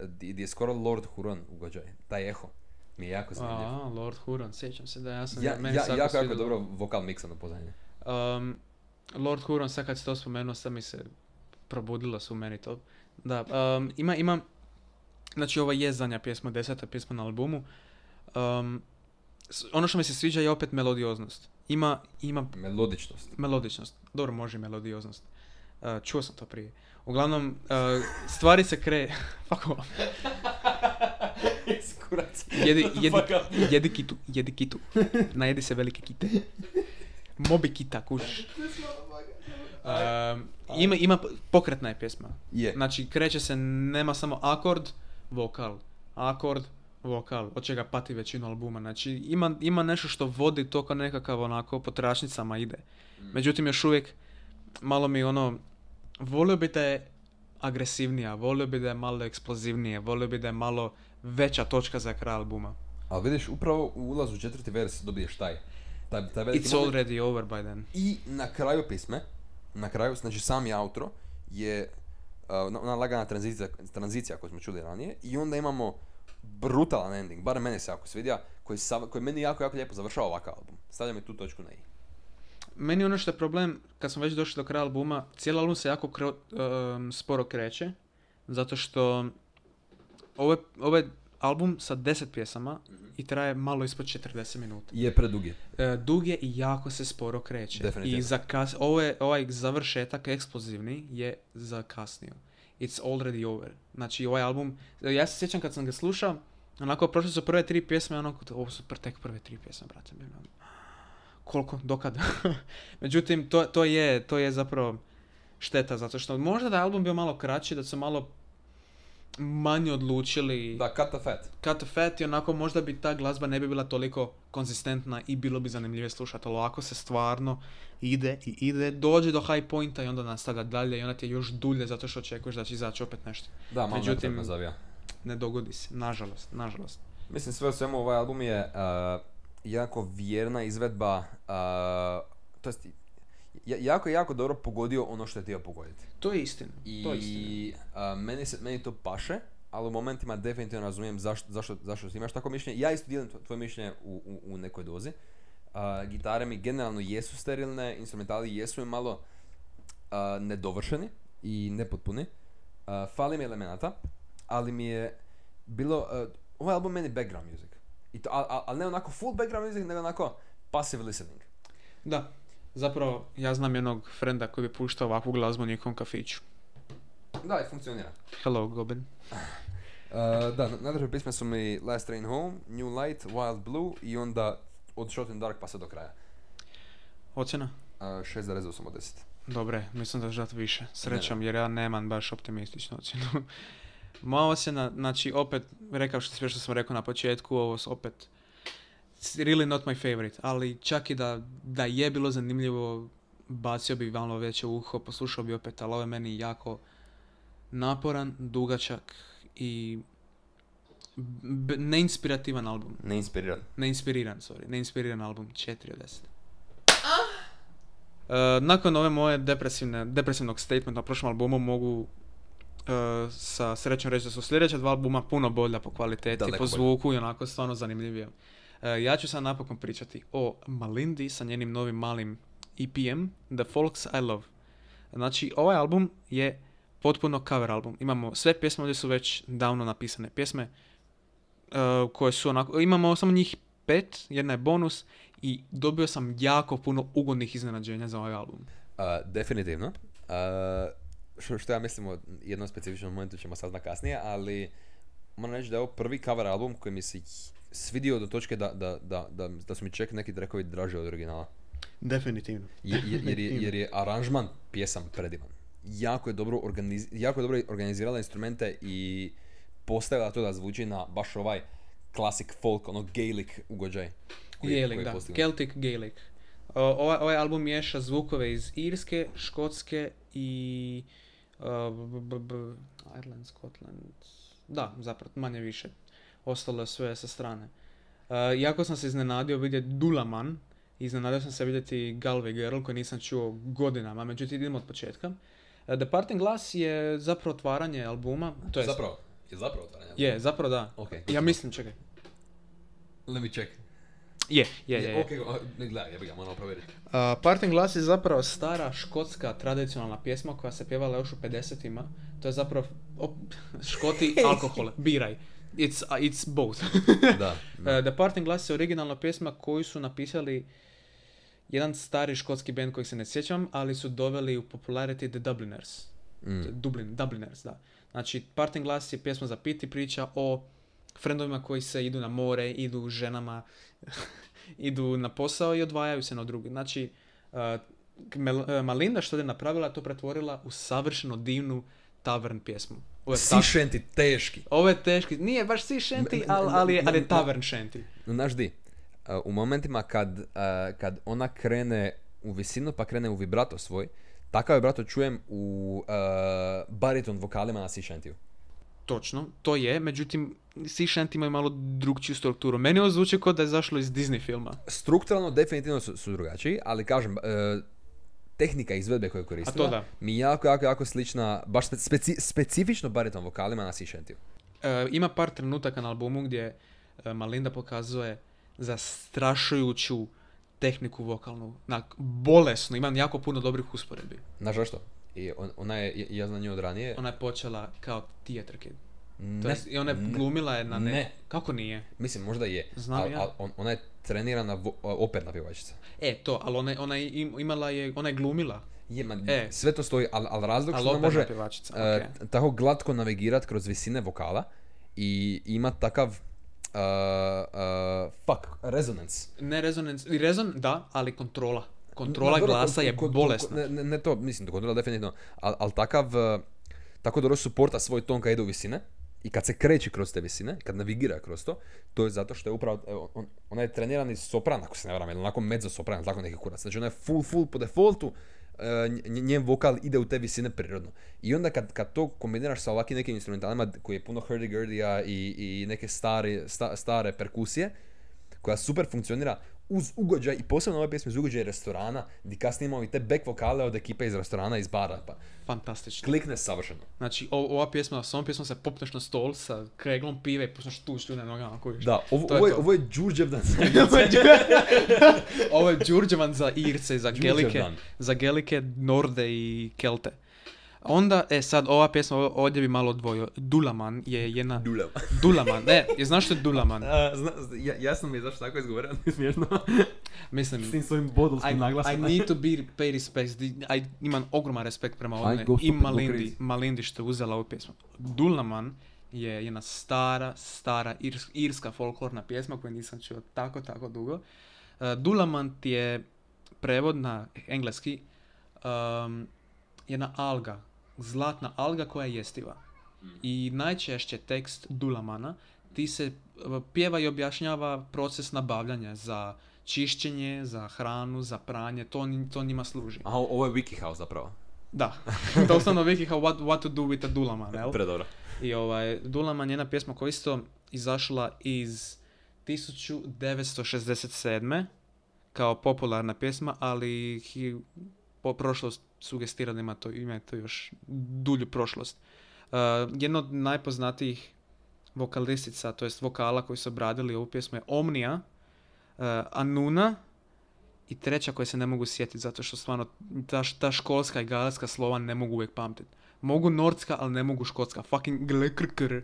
Di, di je skoro Lord Huron ugođaj. Taj eho. Mi je jako zanimljiv. A, Lord Huron, sjećam se da ja sam... Ja, meni ja, jako jako, dobro vokal miksa na pozadnje. Um, Lord Huron, sad kad si to spomenuo, sad mi se probudilo su meni to. Da, um, ima, ima, znači ovo je zadnja pjesma, deseta pjesma na albumu. Um, ono što mi se sviđa je opet melodioznost. Ima, ima Melodičnost. melodičnost. Dobro, može melodioznost. Uh, čuo sam to prije. Uglavnom, uh, stvari se kre... Fuck. Kurac. Jedi, jedi, jedi kitu, jedi kitu. Najedi se velike kite. Mobi kita, kužiš. Um, ima, ima, pokretna je pjesma. Je. Znači, kreće se, nema samo akord, vokal. Akord, vokal, od čega pati većinu albuma. Znači, ima, ima nešto što vodi to kao nekakav onako po tračnicama ide. Međutim, još uvijek malo mi ono, volio bi da je agresivnija, volio bi da je malo eksplozivnije, volio bi da je malo veća točka za kraj albuma. Ali vidiš, upravo u ulazu u četvrti vers dobiješ taj. Taj, taj It's moment. already over by then. I na kraju pisme, na kraju, znači sami outro, je uh, ona- lagana tranzicija, tranzicija koju smo čuli ranije i onda imamo brutalan ending, bar mene se jako svidja, koji, sav- koji meni jako, jako lijepo završava ovakav album. Stavlja mi tu točku na i. Meni ono što je problem, kad smo već došli do kraja albuma, cijeli album se jako kro- um, sporo kreće, zato što ove, ove album sa 10 pjesama i traje malo ispod 40 minuta. Je predug je. E, dug je i jako se sporo kreće. Definitivno. I zakas, ovo je, ovaj završetak eksplozivni je zakasnio. It's already over. Znači ovaj album, ja se sjećam kad sam ga slušao, onako prošle su prve tri pjesme, onako, ovo su pr- tek prve tri pjesme, brate. Koliko, dokad? Međutim, to, to, je, to je zapravo šteta, zato što možda da je album bio malo kraći, da su malo manje odlučili Da, cut the fat. cut the fat i onako možda bi ta glazba ne bi bila toliko konzistentna i bilo bi zanimljivije slušati, ali ovako se stvarno ide i ide, dođe do high pointa i onda nastavlja dalje i onda ti je još dulje zato što očekuješ da će izaći opet nešto. Da, malo Međutim- zavija. Ne dogodi se, nažalost, nažalost. Mislim sve u svemu ovaj album je uh, jako vjerna izvedba, uh, to jest jako, jako dobro pogodio ono što je htio pogoditi. To je istina, to je istina. I uh, meni, se, meni to paše, ali u momentima definitivno razumijem zašto, zašto, zašto imaš tako mišljenje. Ja isto dijelim tvo- tvoje mišljenje u, u, u nekoj dozi. Uh, gitare mi generalno jesu sterilne, instrumentali jesu mi malo uh, nedovršeni i nepotpuni. Fali mi elemenata, ali mi je bilo, ovaj album meni background music. I to, ali al, ne onako full background music, nego onako passive listening. Da, zapravo ja znam jednog frenda koji bi puštao ovakvu glazbu u njihovom kafiću. Da, i funkcionira. Hello, Gobin. Uh, da, najdraže pisme su mi Last Train Home, New Light, Wild Blue i onda od Shot in Dark pa sve do kraja. Ocjena? Uh, 6,8 od 10. Dobre, mislim da dati više. Srećom, jer ja nemam baš optimističnu ocjenu. Moja ocjena, znači opet, rekao što sve što sam rekao na početku, ovo opet, it's really not my favorite, ali čak i da, da je bilo zanimljivo, bacio bi malo veće uho, poslušao bi opet, ali ovo je meni jako naporan, dugačak i b- neinspirativan album. Neinspiriran. Neinspiriran, sorry. Neinspiriran album, 4 od 10. Uh, nakon ove moje depresivne, depresivnog statementa na prošlom albumu mogu uh, sa srećom reći da su sljedeća dva albuma puno bolja po kvaliteti, Daleko po zvuku i onako stvarno zanimljivije. Uh, ja ću sad napokon pričati o Malindi sa njenim novim malim EPM, The Folks I Love. Znači, ovaj album je potpuno cover album. Imamo sve pjesme ovdje su već davno napisane pjesme uh, koje su onako, imamo samo njih pet, jedna je bonus i dobio sam jako puno ugodnih iznenađenja za ovaj album. Uh, definitivno. Uh, što, što ja mislim o jednom specifičnom momentu ćemo saznat kasnije, ali moram reći da je ovo prvi cover album koji mi se svidio do točke da, da, da, da, da su mi čak neki trekovi draži od originala. Definitivno. Je- je- jer, je, jer je aranžman pjesam predivan. Jako je dobro, organiz, jako je dobro organizirala instrumente i postavila to da zvuči na baš ovaj classic folk, ono Gaelic ugođaj. koji- Gaelic, koji da. postignut. Celtic Gaelic. O, ovaj, ovaj album miješa zvukove iz Irske, Škotske i... Uh, b- b- b- Ireland, Scotland... Da, zapravo, manje više. Ostalo je sve sa strane. Uh, jako sam se iznenadio vidjeti Dulaman. Iznenadio sam se vidjeti Galway Girl koji nisam čuo godinama, međutim idemo od početka. Uh, The Parting Glass je zapravo otvaranje albuma. To je, Zapravo, je zapravo otvaranje. Je, zapravo da. Ok. Ja mislim, čekaj. Let me check. Je, je, je. je. Ok, ne gledaj, ja bih ga morao provjeriti. Uh, Parting Glass je zapravo stara škotska tradicionalna pjesma koja se pjevala još u 50-ima. To je zapravo op, škoti alkohol, biraj. It's, uh, it's both. da. Uh, The Parting Glass je originalna pjesma koju su napisali jedan stari škotski band kojeg se ne sjećam, ali su doveli u popularity The Dubliners. Mm. Dublin, Dubliners, da. Znači, Parting Glass je pjesma za piti priča o frendovima koji se idu na more, idu ženama, idu na posao i odvajaju se na drugi. Znači, uh, Mel- uh, Malinda što je napravila, to pretvorila u savršeno divnu tavern pjesmu. Ovo je, ta- Sišenti teški. ovo je teški, nije baš si Me- ali, ali, je, ali je tavern. No, Znaš di, u momentima kad, kad ona krene u visinu pa krene u vibrato svoj, takav vibrato čujem u bariton vokalima na Sišentiju. Točno, to je, međutim, Sea Shanty imaju malo drugčiju strukturu. Meni ovo zvuči kao da je zašlo iz Disney filma. Strukturalno definitivno su, su drugačiji, ali kažem, e, tehnika izvedbe koju je koristila da. mi je jako, jako, jako slična, baš spe- speci- specifično bariton vokalima na Sišentiju. E, ima par trenutaka na albumu gdje e, Malinda pokazuje zastrašujuću tehniku vokalnu. Na, bolesno, imam jako puno dobrih usporedbi. Znaš zašto? I on, ona je, ja znam nju od ranije, Ona je počela kao theater kid. To jest, I ona je ne. glumila je na ne... Ne. Kako nije? Mislim, možda je. Znam al, ja. al on- ona je trenirana vo- operna pjevačica. E, to, ali ona, ona je im- imala je, ona je glumila. Je, ma, E. sve to stoji, ali al razlog Ali što ona može pjevačica, e, ok. t- tako glatko navigirat kroz visine vokala i ima takav uh, uh, fuck, rezonans. Ne rezonans, i rezon, da, ali kontrola. Kontrola dobro, glasa je ko- ko- bolesna. Ne, ne, ne to, mislim, kontrola definitivno, ali al takav, uh, tako dobro suporta svoj ton kad ide u visine i kad se kreće kroz te visine, kad navigira kroz to, to je zato što je upravo, evo, on, ona je trenirani sopran, ako se ne varam, ili onako mezzo sopran, tako neki kurac. Znači ona je full, full po defaultu, nj- njen vokal ide u te visine prirodno. I onda kad, kad to kombiniraš sa ovakvim nekim instrumentalima koji je puno hurdy-gurdija i, i neke stare, sta- stare perkusije, koja super funkcionira uz ugođaj i posebno ove pjesme uz ugođaj restorana gdje kasnije imamo i te back vokale od ekipe iz restorana iz bara pa Fantastično. klikne savršeno Znači, o- ova pjesma, s ovom pjesmom se popneš na stol sa kreglom pive i pusneš tu šljune nogama, kojiš. da ovo, To ovo, je, to. ovo je Đurđevdan Ovo je Đurđevan za Irce, za Gelike, za Gelike, Norde i Kelte. Onda, e sad, ova pjesma, ovdje bi malo odvojio. Dulaman je jedna... Dulev Dulaman, ne, je znaš što je Dulaman? ja, jasno mi je zašto tako izgovorio smiješno Mislim, s tim svojim I, bodulskim I naglasom need to be paid respect. I, imam ogroman respekt prema ovome. I Malindi. Malindi što je uzela ovu pjesmu. Dulaman je jedna stara, stara irs- irska folklorna pjesma koju nisam čuo tako, tako dugo. Uh, Dulaman ti je prevod na engleski um, jedna alga, zlatna alga koja je jestiva. I najčešće tekst Dulamana ti se uh, pjeva i objašnjava proces nabavljanja za čišćenje, za hranu, za pranje, to, to njima služi. Aha, ovo je WikiHow zapravo Da, doslovno Wiki how what, what to do with a Dulaman, jel? predobro I ovaj, Dulaman je jedna pjesma koja isto izašla iz 1967. kao popularna pjesma, ali hi- po prošlost sugestira da ima to, ima to još dulju prošlost. Uh, jedna od najpoznatijih vokalistica, to jest vokala koji su obradili ovu pjesmu je Omnia, uh, Anuna i treća koja se ne mogu sjetiti zato što stvarno ta, ta školska i galijska slova ne mogu uvijek pamtiti. Mogu nordska, ali ne mogu škotska. Fucking glekrkr.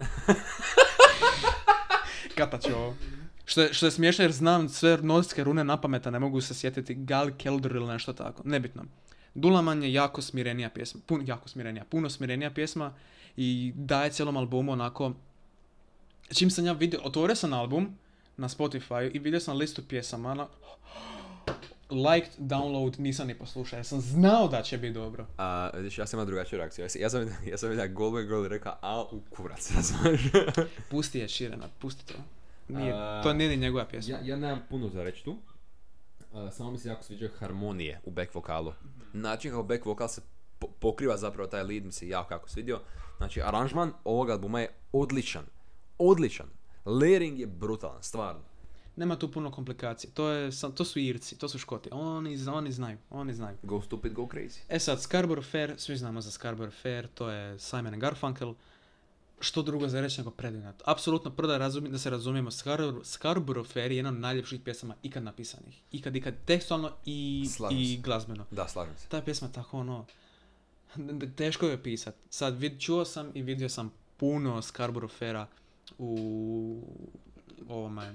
Kata ću ovo. Što je, što je smiješno jer znam sve nordske rune na pamet, a ne mogu se sjetiti Gal Keldr ili nešto tako. Nebitno. Dulaman je jako smirenija pjesma. Pun, jako smirenija. Puno smirenija pjesma i daje cijelom albumu onako... Čim sam ja vidio, otvorio sam album na Spotify i vidio sam listu pjesama, ono, liked, download, nisam ni poslušao, jer sam znao da će biti dobro. A, vidiš, ja sam imao drugačiju reakciju. Ja sam, ja sam, ja sam vidio Galway Girl rekao, a u kurac? Pusti je Širena, pusti to. Nije, A, to nije ni njegova pjesma. Ja, ja nemam puno za reći tu. Uh, samo mi se jako sviđaju harmonije u back vokalu. Način kako back vokal se po- pokriva zapravo taj lead mi se jako jako svidio. Znači, aranžman ovog albuma je odličan. Odličan. Layering je brutalan, stvarno. Nema tu puno komplikacije. To, je, to su Irci, to su Škoti. Oni, oni znaju, oni znaju. Go stupid, go crazy. E sad, Scarborough Fair, svi znamo za Scarborough Fair, to je Simon and Garfunkel. Što drugo za reći nego predivno. Apsolutno prvo da, da se razumijemo, Scarborough, Scarborough Fair je jedna od najljepših pjesama ikad napisanih. Ikad, ikad, tekstualno i, Slažem i se. glazbeno. Da, slažem se. Ta pjesma tako ono, teško je pisat. Sad, vid, čuo sam i vidio sam puno Scarborough Faira u ovome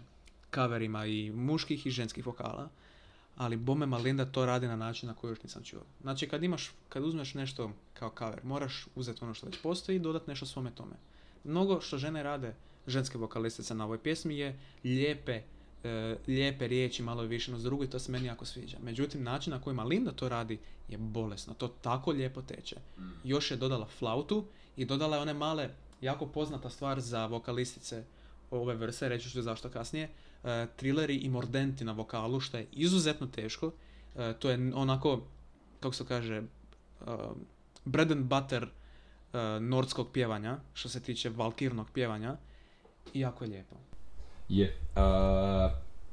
coverima i muških i ženskih vokala, ali Bome Malinda to radi na način na koji još nisam čuo. Znači, kad imaš, kad uzmeš nešto kao cover, moraš uzeti ono što već postoji i dodati nešto svome tome. Mnogo što žene rade, ženske vokalistice na ovoj pjesmi je lijepe, e, lijepe riječi, malo više no drugo i to se meni jako sviđa. Međutim, način na koji Malinda to radi je bolesno. To tako lijepo teče. Još je dodala flautu i dodala je one male, jako poznata stvar za vokalistice ove vrste, reći ću zašto kasnije, e, trileri i mordenti na vokalu, što je izuzetno teško. E, to je onako, kako se kaže, e, bread and butter e, nordskog pjevanja, što se tiče valkirnog pjevanja. I jako je lijepo. Je.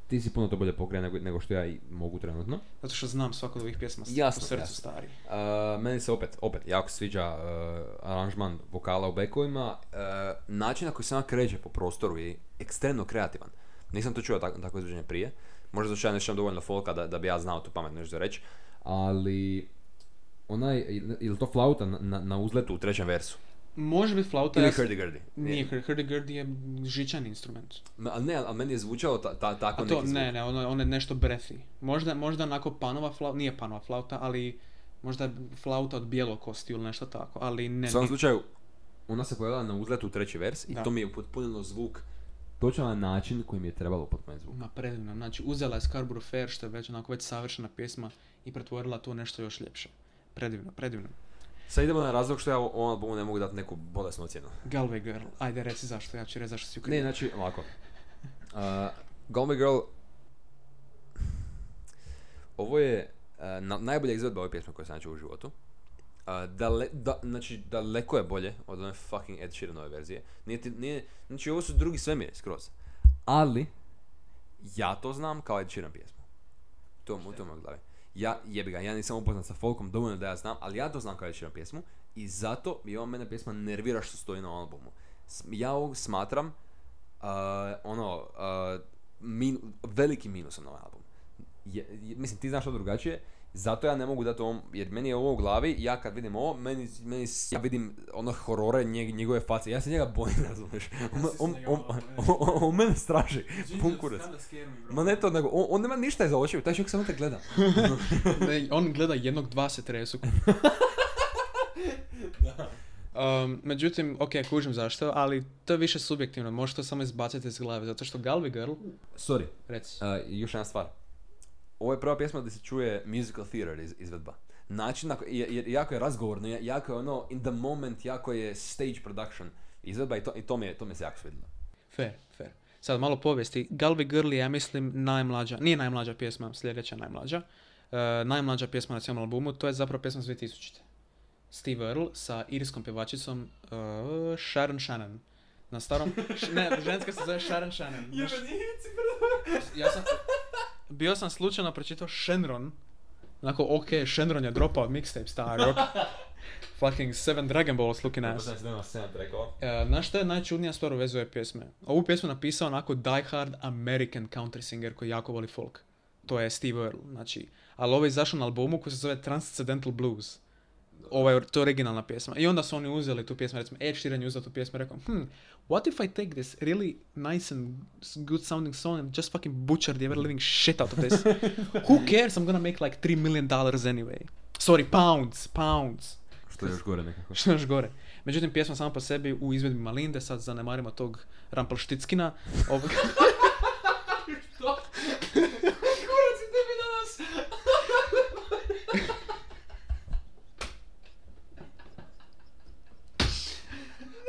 ti si puno to bolje pokraj nego, nego što ja i mogu trenutno. Zato što znam svaku od ovih pjesma Jasno, po srcu jasno. stari. Uh, meni se opet, opet jako sviđa uh, aranžman vokala u bekovima. Uh, način na koji se ona kreće po prostoru je ekstremno kreativan. Nisam to čuo tako, tako izvođenje prije. Možda zato što ja nešto dovoljno folka da, da bi ja znao tu pametno nešto reći. Ali onaj, ili to flauta na, na, na uzletu u trećem versu. Može biti flauta. Ili hurdy-gurdy. Nije, hur- hurdy-gurdy je žičan instrument. Ma- Ali ne, ali meni je zvučao ta, ta, tako A to, neki zvuk. ne, ne, ono, ono je nešto breathy. Možda, možda onako panova flauta, nije panova flauta, ali možda flauta od bijelokosti ili nešto tako, ali ne. U svakom slučaju, ona se pojavila na uzletu u treći vers i Da. to mi je upotpunilo zvuk točno na način koji mi je trebalo upotpuniti zvuk. Ma predivno, znači uzela je Scarborough Fair što je već onako već savršena pjesma i pretvorila to u nešto još ljepše. Predivno, predivno. Sad idemo na razlog što ja ovom albumu ne mogu dati neku bolesnu ocjenu. Galway Girl, ajde reci zašto, ja ću reći zašto si Ne, ukrivo. znači, ovako. Uh, Galway Girl... Ovo je uh, na, najbolja izvedba ove pjesme koje sam čuo u životu. Uh, dale, da, znači, daleko je bolje od one fucking Ed Sheeranove verzije. Nije, nije, znači, ovo su drugi svemir skroz. Ali, ja to znam kao Ed Sheeran pjesmu. To, u mojoj glavi. Ja, jebi ga, ja nisam upoznat sa folkom dovoljno da ja znam, ali ja to znam Ed Sheeran pjesmu i zato mi ova mene pjesma nervira što stoji na albumu. Ja ovog smatram ono, uh, min, veliki minusom na ovaj album. Je, je- mislim, ti znaš što drugačije, zato ja ne mogu dati ovom, jer meni je ovo u glavi, ja kad vidim ovo, meni, meni ja vidim ono horore njeg, njegove face, ja se njega bojim, razumiješ? On, on, on, mene straži, pun kurac. Ma ne to, nego, on, on nema ništa iza očiju, taj čovjek samo te gleda. Ne, on gleda jednog dva se tresu. Um, međutim, ok, kužim zašto, ali to je više subjektivno, možeš to samo izbaciti iz glave, zato što Galway Girl, Sorry, reci, uh, još jedna stvar. Ovo je prva pjesma gdje se čuje musical theater iz, izvedba. Način, je, je- jako je razgovorno, ja- jako je ono in the moment, jako je stage production izvedba i to, i to, mi, je, to mi se jako svidjelo. fair, fair. Sad malo povijesti, Galway Girl je, ja mislim, najmlađa, nije najmlađa pjesma, sljedeća najmlađa, uh, najmlađa pjesma na cijelom albumu, to je zapravo pjesma s 2000. Steve Earle sa irskom pjevačicom uh, Sharon Shannon. Na starom, š- ne, ženska se zove Sharon Shannon. Znaš- ja sam, bio sam slučajno pročitao Shenron. Onako, ok, Shenron je dropao mixtape starog. Fucking Seven Dragon Balls looking ass. Znaš što je najčudnija stvar u vezi ove pjesme? Ovu pjesmu napisao onako diehard American country singer koji jako voli folk. To je Steve Earle, znači. Ali ovo je izašao na albumu koji se zove Transcendental Blues. Ovo je, to je originalna pjesma. I onda su oni uzeli tu pjesmu, recimo Ed Sheeran je uzeo tu pjesmu i rekao, hmm, what if I take this really nice and good sounding song and just fucking butcher the ever living shit out of this? Who cares? I'm gonna make like 3 million dollars anyway. Sorry, pounds, pounds. Što je još gore nekako. Što je još gore. Međutim, pjesma sama po sebi u izvedbi Malinde, sad zanemarimo tog Rampelštickina. Ovog...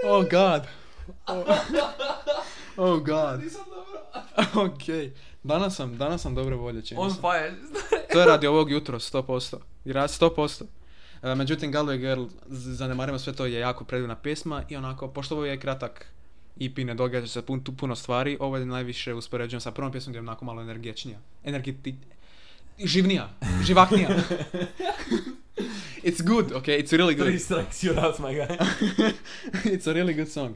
Oh god. Oh, oh god. ok. Danas sam, danas sam dobro volje čini On fire. To je radi ovog jutro, 100%. I rad 100%. E, međutim, Galway Girl, zanemarimo sve to, je jako predivna pjesma i onako, pošto ovo je kratak EP, ne događa se pun, tu puno stvari, ovo je najviše uspoređujem sa prvom pjesmom gdje je onako malo energičnija. Energiti... Živnija, živahnija. it's good, ok, it's really good. Three strikes, you're out, my guy. it's a really good song.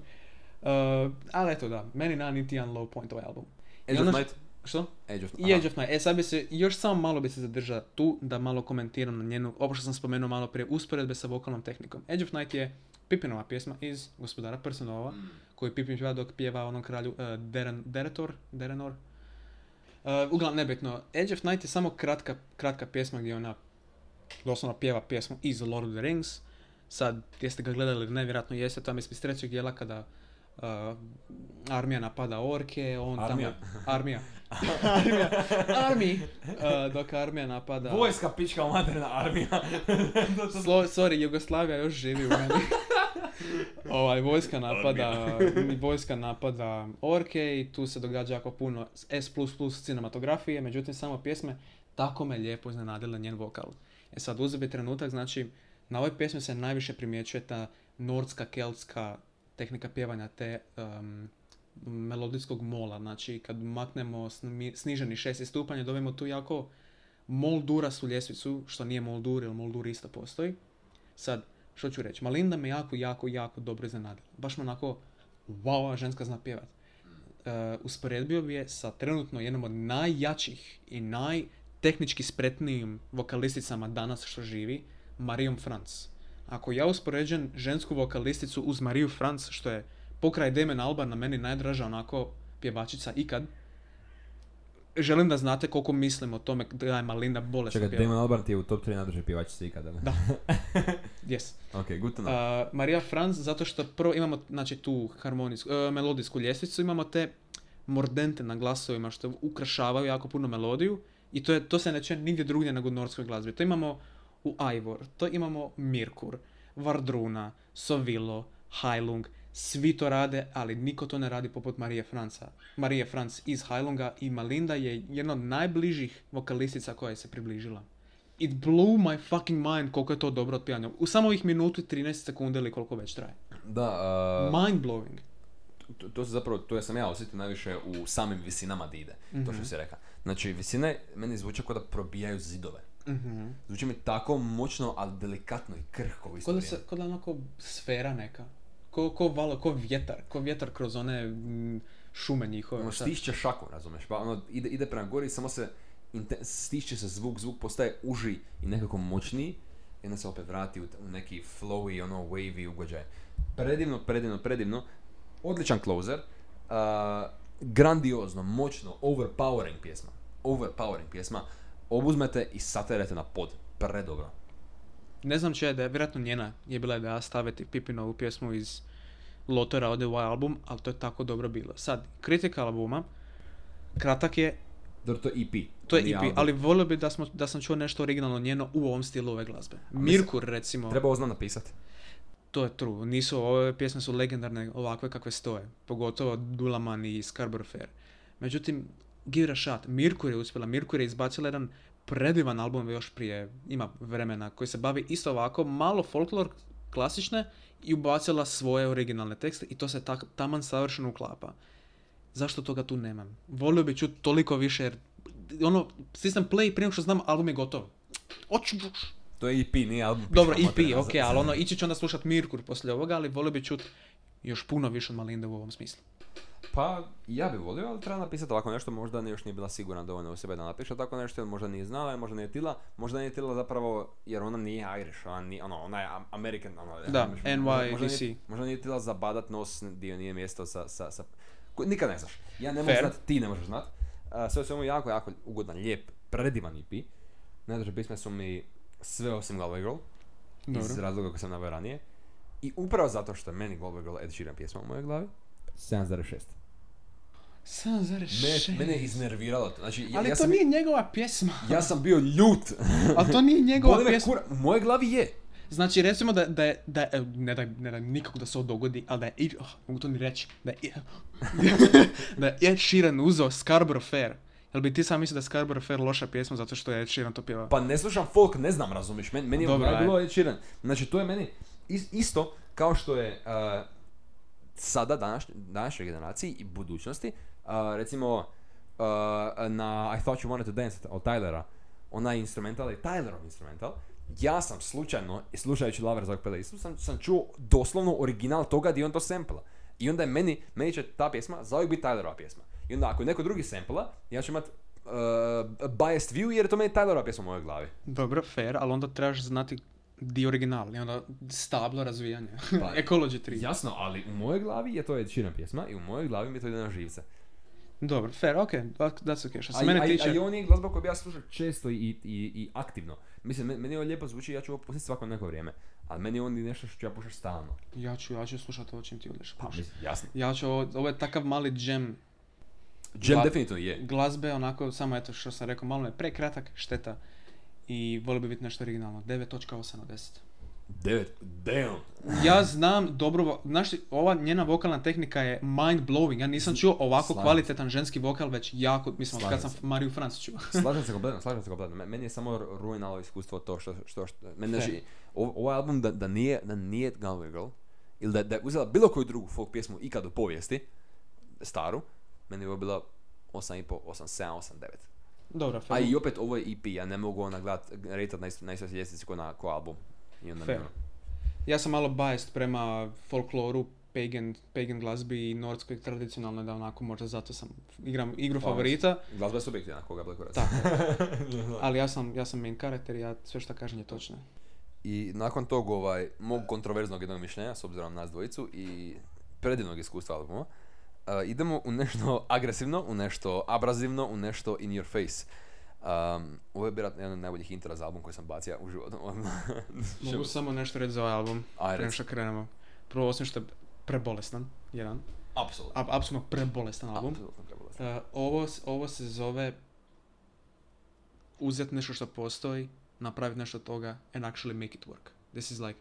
Uh, ali eto da, meni na niti jedan low point ovaj album. Edge of ono- Night. Što? Edge of Edge of Night. E sad bi se, još samo malo bi se zadržao tu da malo komentiram na njenu, ovo što sam spomenuo malo prije, usporedbe sa vokalnom tehnikom. Edge of Night je Pipinova pjesma iz Gospodara Prstenova, koju Pipin pjeva dok pjeva onom kralju uh, Deren, Deretor, Derenor. Uh, uglavnom, nebitno. Edge of Night je samo kratka, kratka pjesma gdje ona doslovno pjeva pjesmu iz Lord of the Rings. Sad, jeste ga gledali ili ne, vjerojatno jeste, to je iz trećeg dijela kada uh, armija napada orke, on Armija. tamo... Armija. armija. Armi. Uh, dok armija napada... Vojska pička materina armija. Slo, sorry, Jugoslavija još živi u meni. ovaj, vojska napada, vojska napada orke i tu se događa jako puno S++ cinematografije, međutim samo pjesme tako me lijepo iznenadila njen vokal. E sad uzeti trenutak, znači na ovoj pjesmi se najviše primjećuje ta nordska, keltska tehnika pjevanja te um, melodijskog mola, znači kad maknemo sni- sniženi šesti stupanj i dobijemo tu jako moldurastu ljestvicu, što nije moldur, jer moldur isto postoji. Sad, što ću reći, Malinda me jako, jako, jako dobro iznenadila. Baš me onako, wow, ženska zna pjevat. Uh, usporedbio bi je sa trenutno jednom od najjačih i najtehnički spretnijim vokalisticama danas što živi, Marijom Franc. Ako ja uspoređujem žensku vokalisticu uz Mariju Franc, što je pokraj Damon Alban na meni najdraža onako pjevačica ikad, želim da znate koliko mislim o tome da je Malinda bolesna Čekaj. Damon Albarn ti je u top 3 najdraže pjevačice ikada, ne? Da. Yes. ok, good to know. Uh, Marija Franz, zato što prvo imamo znači, tu harmonijsku, e, melodijsku ljestvicu, imamo te mordente na glasovima što ukrašavaju jako puno melodiju i to, je, to se ne čuje nigdje drugdje nego u norskoj glazbi. To imamo u Ivor, to imamo Mirkur, Vardruna, Sovilo, Heilung, svi to rade, ali niko to ne radi poput Marije Franca. Marije Franc iz Heilunga i Malinda je jedna od najbližih vokalistica koja je se približila. It blew my fucking mind koliko je to dobro otpjevanje. U samo ovih minutu i 13 sekunde ili koliko već traje. Da, uh, Mind blowing. to, to se zapravo, to ja sam ja osjetio najviše u samim visinama da ide, to što si rekao. Znači, visine meni zvuče kao da probijaju zidove. Mhm. Zvuči mi tako moćno, ali delikatno i krhko u isto Ko da, se, ko da onako sfera neka. Ko, ko, valo, ko vjetar. Ko vjetar kroz one mm, šume njihove. Ono, stišće šaku, razumeš? Pa ono, ide, ide prema gori, samo se inte- stišće se zvuk, zvuk postaje uži i nekako moćniji i onda se opet vrati u, t- u neki flowy, ono, wavy ugođaj. Predivno, predivno, predivno. Odličan closer. Uh, grandiozno, moćno, overpowering pjesma. Overpowering pjesma. Obuzmete i saterete na pod. Predobro. Ne znam čija je da je, vjerojatno njena je bila ideja staviti Pipinovu pjesmu iz Lotora ode u ovaj album, ali to je tako dobro bilo. Sad, kritika albuma, kratak je, Dobro, to je EP. to je EP, album. ali volio bi da, smo, da sam čuo nešto originalno njeno u ovom stilu ove glazbe. Mirkur, recimo, Treba ovo znam napisati. to je true. Nisu, ove pjesme su legendarne ovakve kakve stoje. Pogotovo Dulaman i Scarborough Fair. Međutim, give it a shot. Mirkur je uspjela. Mirkur je izbacila jedan predivan album još prije, ima vremena, koji se bavi isto ovako, malo folklor klasične i ubacila svoje originalne tekste i to se tak, taman savršeno uklapa. Zašto toga tu nemam? Volio bi čuti toliko više jer ono, stisnem play prije što znam album je gotov. Oću, To je EP, nije album. dobro, EP, ok, ali ono, ići ću onda slušat Mirkur poslije ovoga, ali volio bi čut još puno više od Malinde u ovom smislu. Pa, ja bi volio, ali treba napisati ovako nešto, možda još nije bila sigurna dovoljno u sebe da napiše tako nešto, možda nije znala, možda nije tila, možda nije tila zapravo, jer ona nije Irish, ona, nije, ono, ona je Am- American, ono, Da, možda- možda- nije- Možda nije tila zabadat nos dio nije mjesto sa, sa, sa ko- nikad ne znaš. Ja ne mogu znat, ti ne možeš znat. Uh, sve svemu jako, jako ugodan, lijep, predivan EP. Najdraže pisme su mi sve osim Galway Girl, iz Dobro. razloga koje sam naveo ranije. I upravo zato što je meni Galway Girl Ed Sheeran pjesma u mojoj glavi, 7.6. 7,6. Me, mene je iznerviralo to. Znači, ja, Ali ja to sam, nije njegova pjesma. ja sam bio ljut. Ali to nije njegova Boli me pjesma. kura, u mojoj glavi je. Znači, recimo da, da je, da je, ne da, ne da nikako da se ovo dogodi, ali da je, oh, mogu to ni reći, da je, da je Ed Sheeran uzeo Scarborough Fair. Jel bi ti sam mislio da je Scarborough Fair loša pjesma zato što je Ed Sheeran to pjeva? Pa ne slušam folk, ne znam, razumiš. Meni, meni je glavi aj. bilo Ed Sheeran. Znači, to je meni is- isto kao što je uh, sada, današnj, današnjoj generaciji i budućnosti, uh, recimo uh, na I Thought You Wanted to Dance od Tylera, onaj instrumental je Tylerov instrumental, ja sam slučajno, slušajući Lovers Rock Playlistu, sam, sam čuo doslovno original toga gdje on to sampla. I onda je meni, meni će ta pjesma zauvijek biti Tylerova pjesma. I onda ako je neko drugi sampla, ja ću imat uh, biased view jer je to meni Tylerova pjesma u mojoj glavi. Dobro, fair, ali onda trebaš znati di original i onda stablo razvijanja. Pa, Ecology tree. Jasno, ali u mojoj glavi je to Ed Sheeran pjesma i u mojoj glavi mi je to ide na živce. Dobro, fair, ok, that- that's ok. Što se mene tiče... a i on je glazba koju bi ja slušao često i, i, i aktivno. Mislim, me- meni ovo lijepo zvuči, ja ću ovo pustiti svako neko vrijeme. Ali meni je on nešto što ću ja pušati stalno. Ja ću, ja ću slušati ovo čim ti odeš. Pa, mislim, jasno. Ja ću, ovo, ovo je takav mali džem Gla- definitivno je. glazbe, onako, samo eto što sam rekao, malo je prekratak, šteta. I volio bi biti nešto originalno. 9.8 od 10. Devet, damn. Ja znam dobro, znaš, ova njena vokalna tehnika je mind blowing. Ja nisam čuo ovako Slažem se. kvalitetan ženski vokal već jako, mislim, Slažem kad sam se. Mariju Franc čuo. Slažem se kompletno, slažem se kompletno. Me- Meni je samo ru- ruinalo iskustvo to što, što, što meni znači, ov- ovaj album da, da nije, da nije Galway Girl, ili da, da je uzela bilo koju drugu folk pjesmu ikad u povijesti, staru, meni je bila 8,5, 8, 7, 8, 9. Dobro, A fair. i opet ovo je EP, ja ne mogu ona gledat, ratat na istoj, ljestvici ko, na, ko album. I onda Fair. ono- Ja sam malo biased prema folkloru, pagan, pagan glazbi i nordskoj tradicionalnoj, da onako možda zato sam igram igru Pa, favorita. Glazba je subjektivna, koga kurac. Tako. Ali ja sam, ja sam main karakter i ja sve što kažem je točno. I nakon tog ovaj, mog kontroverznog jednog mišljenja, s obzirom na nas dvojicu, i predivnog iskustva albuma, uh, idemo u nešto agresivno, u nešto abrazivno, u nešto in your face. Um, ovo je vjerojatno jedan od najboljih intera za album koji sam bacio u životu. Mogu samo nešto reći za ovaj album, Aj, reci. što krenemo. Prvo, osim što je prebolestan, jedan. Apsolutno. Apsolutno prebolestan album. Apsolutno se. Uh, ovo, ovo se zove uzeti nešto što postoji, napraviti nešto od toga and actually make it work. This is like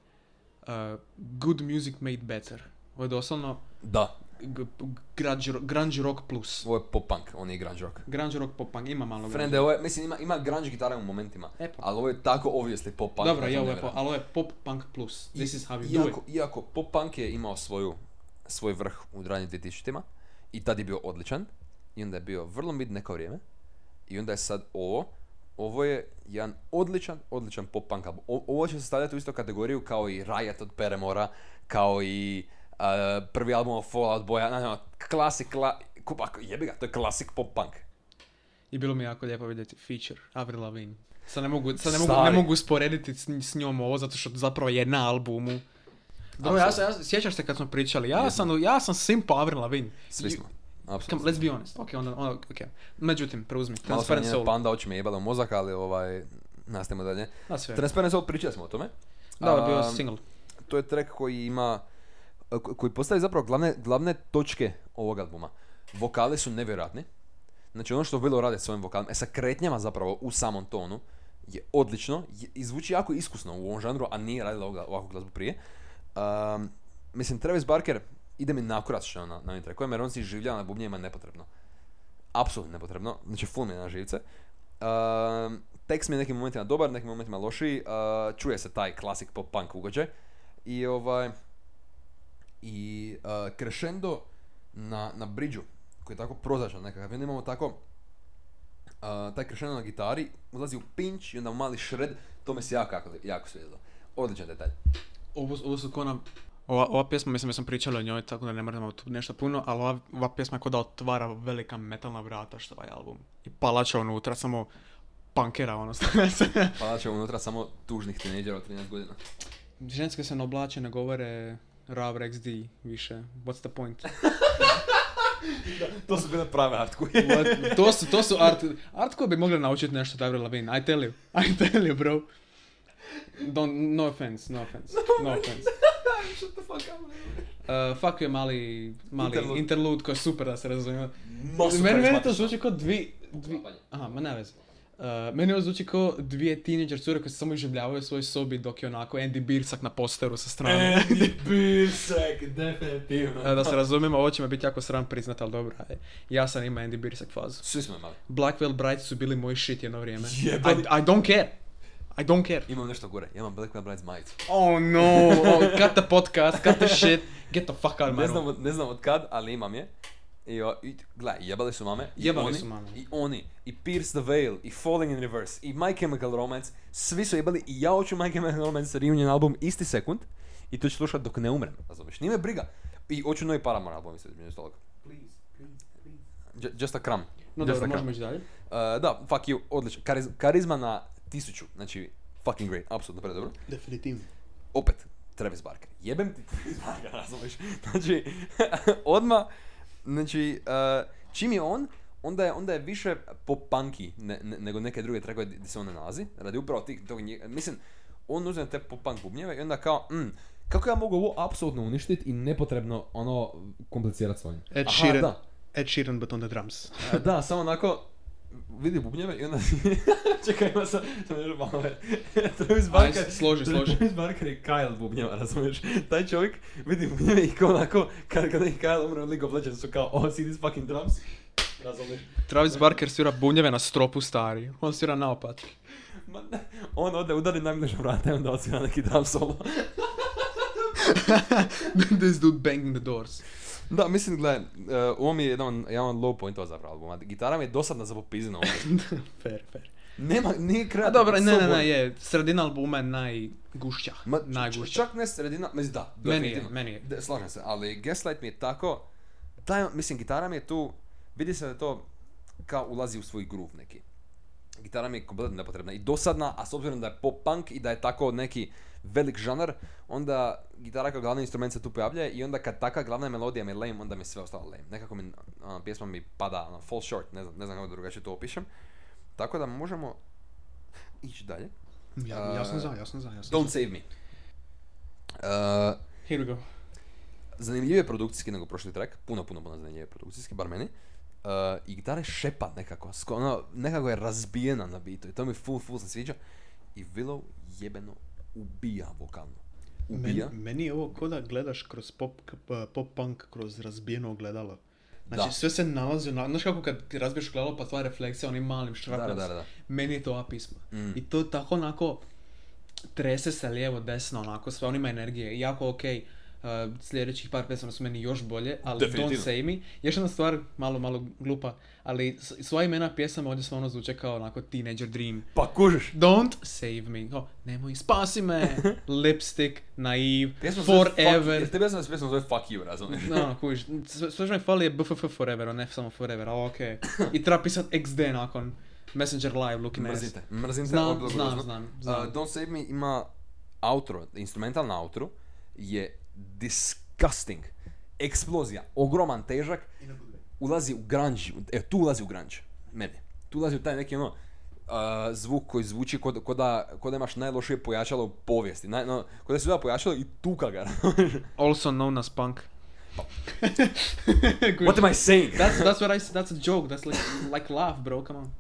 uh, good music made better. Ovo je doslovno Da, grunge, grunge rock plus. ovo je pop-punk, on nije grunge rock. Grunge rock pop punk, ima malo Frende, grunge. ovo je, mislim, ima, ima grunge gitara u momentima, E pa. ali ovo je tako obviously pop-punk. Dobro, je, ovo je, po, ali ovo je pop punk plus. This I- is how you do iako, it. iako pop-punk je imao svoju, svoj vrh u ranim 2000-ima i tad je bio odličan i onda je bio vrlo mid neko vrijeme i onda je sad ovo ovo je jedan odličan, odličan pop-punk album. Ovo će se stavljati u istu kategoriju kao i Riot od Peremora, kao i uh, prvi album od Fallout Boya, znači, ono, klasik, kla, jebi ga, to je klasik pop-punk. I bilo mi jako lijepo vidjeti feature Avril Lavigne. Sad ne mogu, sad ne mogu, ne mogu usporediti s, s njom ovo zato što zapravo je na albumu. Bro, ja, sam- ja, sjećaš se kad smo pričali, ja sam, ja sam simpo Avril Lavigne. Svi smo. Come, Apsolutno. let's be honest. Ok, onda, onda ok. Međutim, preuzmi. Malo sam Transparent Soul. panda oči me jebale u mozak, ali ovaj, nastavimo dalje. Transparent Soul, pričali smo o tome. Da, bio Um, single. to je track koji ima koji postavi zapravo glavne, glavne točke ovog albuma. Vokali su nevjerojatni. Znači ono što Willow rade s ovim vokalima, e, sa kretnjama zapravo u samom tonu, je odlično je- zvuči jako iskusno u ovom žanru, a nije radila ovakvu glazbu prije. Um, mislim, Travis Barker ide mi nakurat što na, na ovim jer on si življa na bubnjima nepotrebno. Apsolutno nepotrebno, znači full mi je na živce. Um, tekst mi je nekim momentima dobar, nekim momentima lošiji, uh, čuje se taj klasik pop punk ugođaj. I ovaj, i uh, crescendo na, na bridžu, koji je tako prozračan nekakav. I onda imamo tako, uh, taj crescendo na gitari, ulazi u pinch i onda u mali shred, to mi se jako, jako, jako sviđalo. Odličan detalj. Ovo, ovo su kona... Ova, ova pjesma, mislim da sam pričali o njoj, tako da ne moramo tu nešto puno, ali ova, ova pjesma je kao da otvara velika metalna vrata što ovaj album. I palača unutra, samo punkera, ono. Pa će unutra samo tužnih tineđera od 13 godina. Ženske se ne oblače, ne govore Rav XD više. What's the point? To su bile prave. What? To su, to su art, art koji bi mogli naučiti nešto od Avril Lavigne. I tell you. I tell you, bro. Don't, no offense, no offense, no offense. Shut the fuck up. Uh, fuck je mali, mali Interlude. interlude, koji je super da se razumije. Meni, meni to zvuči kao dvi... dvi aha, ma ne veze. Uh, meni ovo zvuči kao dvije teenager cure koje se samo iživljavaju u svojoj sobi dok je onako Andy Birsak na posteru sa strane. Andy Birsak, definitivno. E, da se razumijemo, ovo će me biti jako sram priznat, ali dobro. aj. Ja sam imao Andy Birsak fazu. Svi smo imali. Blackwell Brides su bili moj shit jedno vrijeme. I, Jebali. I don't care. I don't care. Imam nešto gore, ja imam Black Veil Brides majicu. Oh no, oh, cut the podcast, cut the shit, get the fuck out of my Ne room. znam, od, ne znam od kad, ali imam je. I, o, i gledaj, jebali su mame. i Jebali oni, su mame. I oni, i Pierce the Veil, i Falling in Reverse, i My Chemical Romance, svi su jebali i ja hoću My Chemical Romance reunion album isti sekund. I to ću slušat dok ne umrem, razumiješ? Nije me briga. I hoću novi Paramore album, isto između ostalog. Ju- Just a crumb. No Just dobro, možemo ići dalje. Uh, da, fuck you, odlično. Kariz, karizma na tisuću, znači fucking great, apsolutno predobro. Definitivno. Opet, Travis Barker. Jebem ti Travis Barker, razumiješ? Znači, odmah, znači, uh, čim je on, onda je, onda je više pop-punky ne, ne- nego neke druge trackove gdje se on ne nalazi. Radi upravo tih, tog, nje- mislim, on uzme te pop-punk bubnjeve i onda kao, mm, kako ja mogu ovo apsolutno uništiti i nepotrebno ono komplicirati s ovim. Ed Sheeran. Ed Sheeran, but on the drums. A, Da, samo onako vidi bubnjeve i onda čekaj ima sam sam još malo Travis Barker Aj, složi, složi. Travis Barker je Kyle bubnjeva, razumiješ? Taj čovjek vidi bubnjeve i kao onako kad, kada je Kyle umre od League of Legends su kao oh see these fucking drums razumiješ? Travis Barker svira bunjeve na stropu stari. On svira naopačke. Ma ne, on ode udari najbliže vrata i onda odsvira neki drum solo. This dude banging the doors. Da, mislim, gledaj, uh, ovo mi je jedan, jedan od low pointova zapravo albuma. Gitara mi je dosadna za popizinu. fair, fair. Nema, nije kreativno. dobro, ne, ne, ne, je. Sredina albuma je najgušća. Ma, najgušća. čak ne sredina, mislim da, Meni je, meni je. De, slažem se, ali Gaslight mi je tako, taj, mislim, gitara mi je tu, vidi se da to kao ulazi u svoj groove neki. gitara mi je kompletno nepotrebna i dosadna, a s obzirom da je pop punk i da je tako neki velik žanar, onda gitara kao glavni instrument se tu pojavlja i onda kad taka glavna melodija mi je lame, onda mi je sve ostalo lame. Nekako mi, ono, pjesma mi pada, ono, fall short, ne znam, ne znam kako drugačije to opišem. Tako da možemo ići dalje. Ja, ja sam za, ja sam za, ja sam Don't za. Save Me. Uh, Here we go. zanimljivije produkcijski nego prošli track, puno, puno, puno zanimljivije produkcijski, bar meni. Uh, I gitara je šepa nekako, sko- ono, nekako je razbijena na bitu i to mi full, full se sviđa. I Willow jebeno ubija vokalno. Ubija. Meni, meni je ovo ko da gledaš kroz pop, pop punk kroz razbijeno ogledalo. Znači Da. sve se nalazi, na, znaš kako kad razbiješ ogledalo pa tvoja refleksija onim malim da. Meni je to ova pisma. Mm. I to tako onako trese se lijevo, desno, onako sve, on ima energije. Jako okej. Uh, sljedećih par pesama su meni još bolje, ali Definitivno. Don't Say Me. Još jedna stvar, malo, malo glupa, ali sva imena pjesama ovdje stvarno zvuče kao onako Teenager Dream. Pa kužiš. Don't save me. Oh, nemoj, spasi me. Lipstick, naive, Pjesma forever. jer te pjesma se pjesma zove Fuck You, razumiješ? No, kužiš. Sve što mi fali je BFF forever, ne samo forever, ali okej. I treba pisat XD nakon Messenger Live looking ass. Mrzite, mrzite. Znam, znam, znam, znam. Uh, Don't Save Me ima outro, instrumentalna outro je disgusting. Eksplozija, ogroman težak, ulazi u grunge, evo tu ulazi u grunge, meni. Tu ulazi u taj neki ono, uh, zvuk koji zvuči kod, kod, da, kod da imaš najlošije pojačalo u povijesti. Naj, no, kod da si uzeo pojačalo i tuka ga. Also known as punk. What am I saying? That's that's what I s- that's a joke. That's like like laugh, bro. Come on.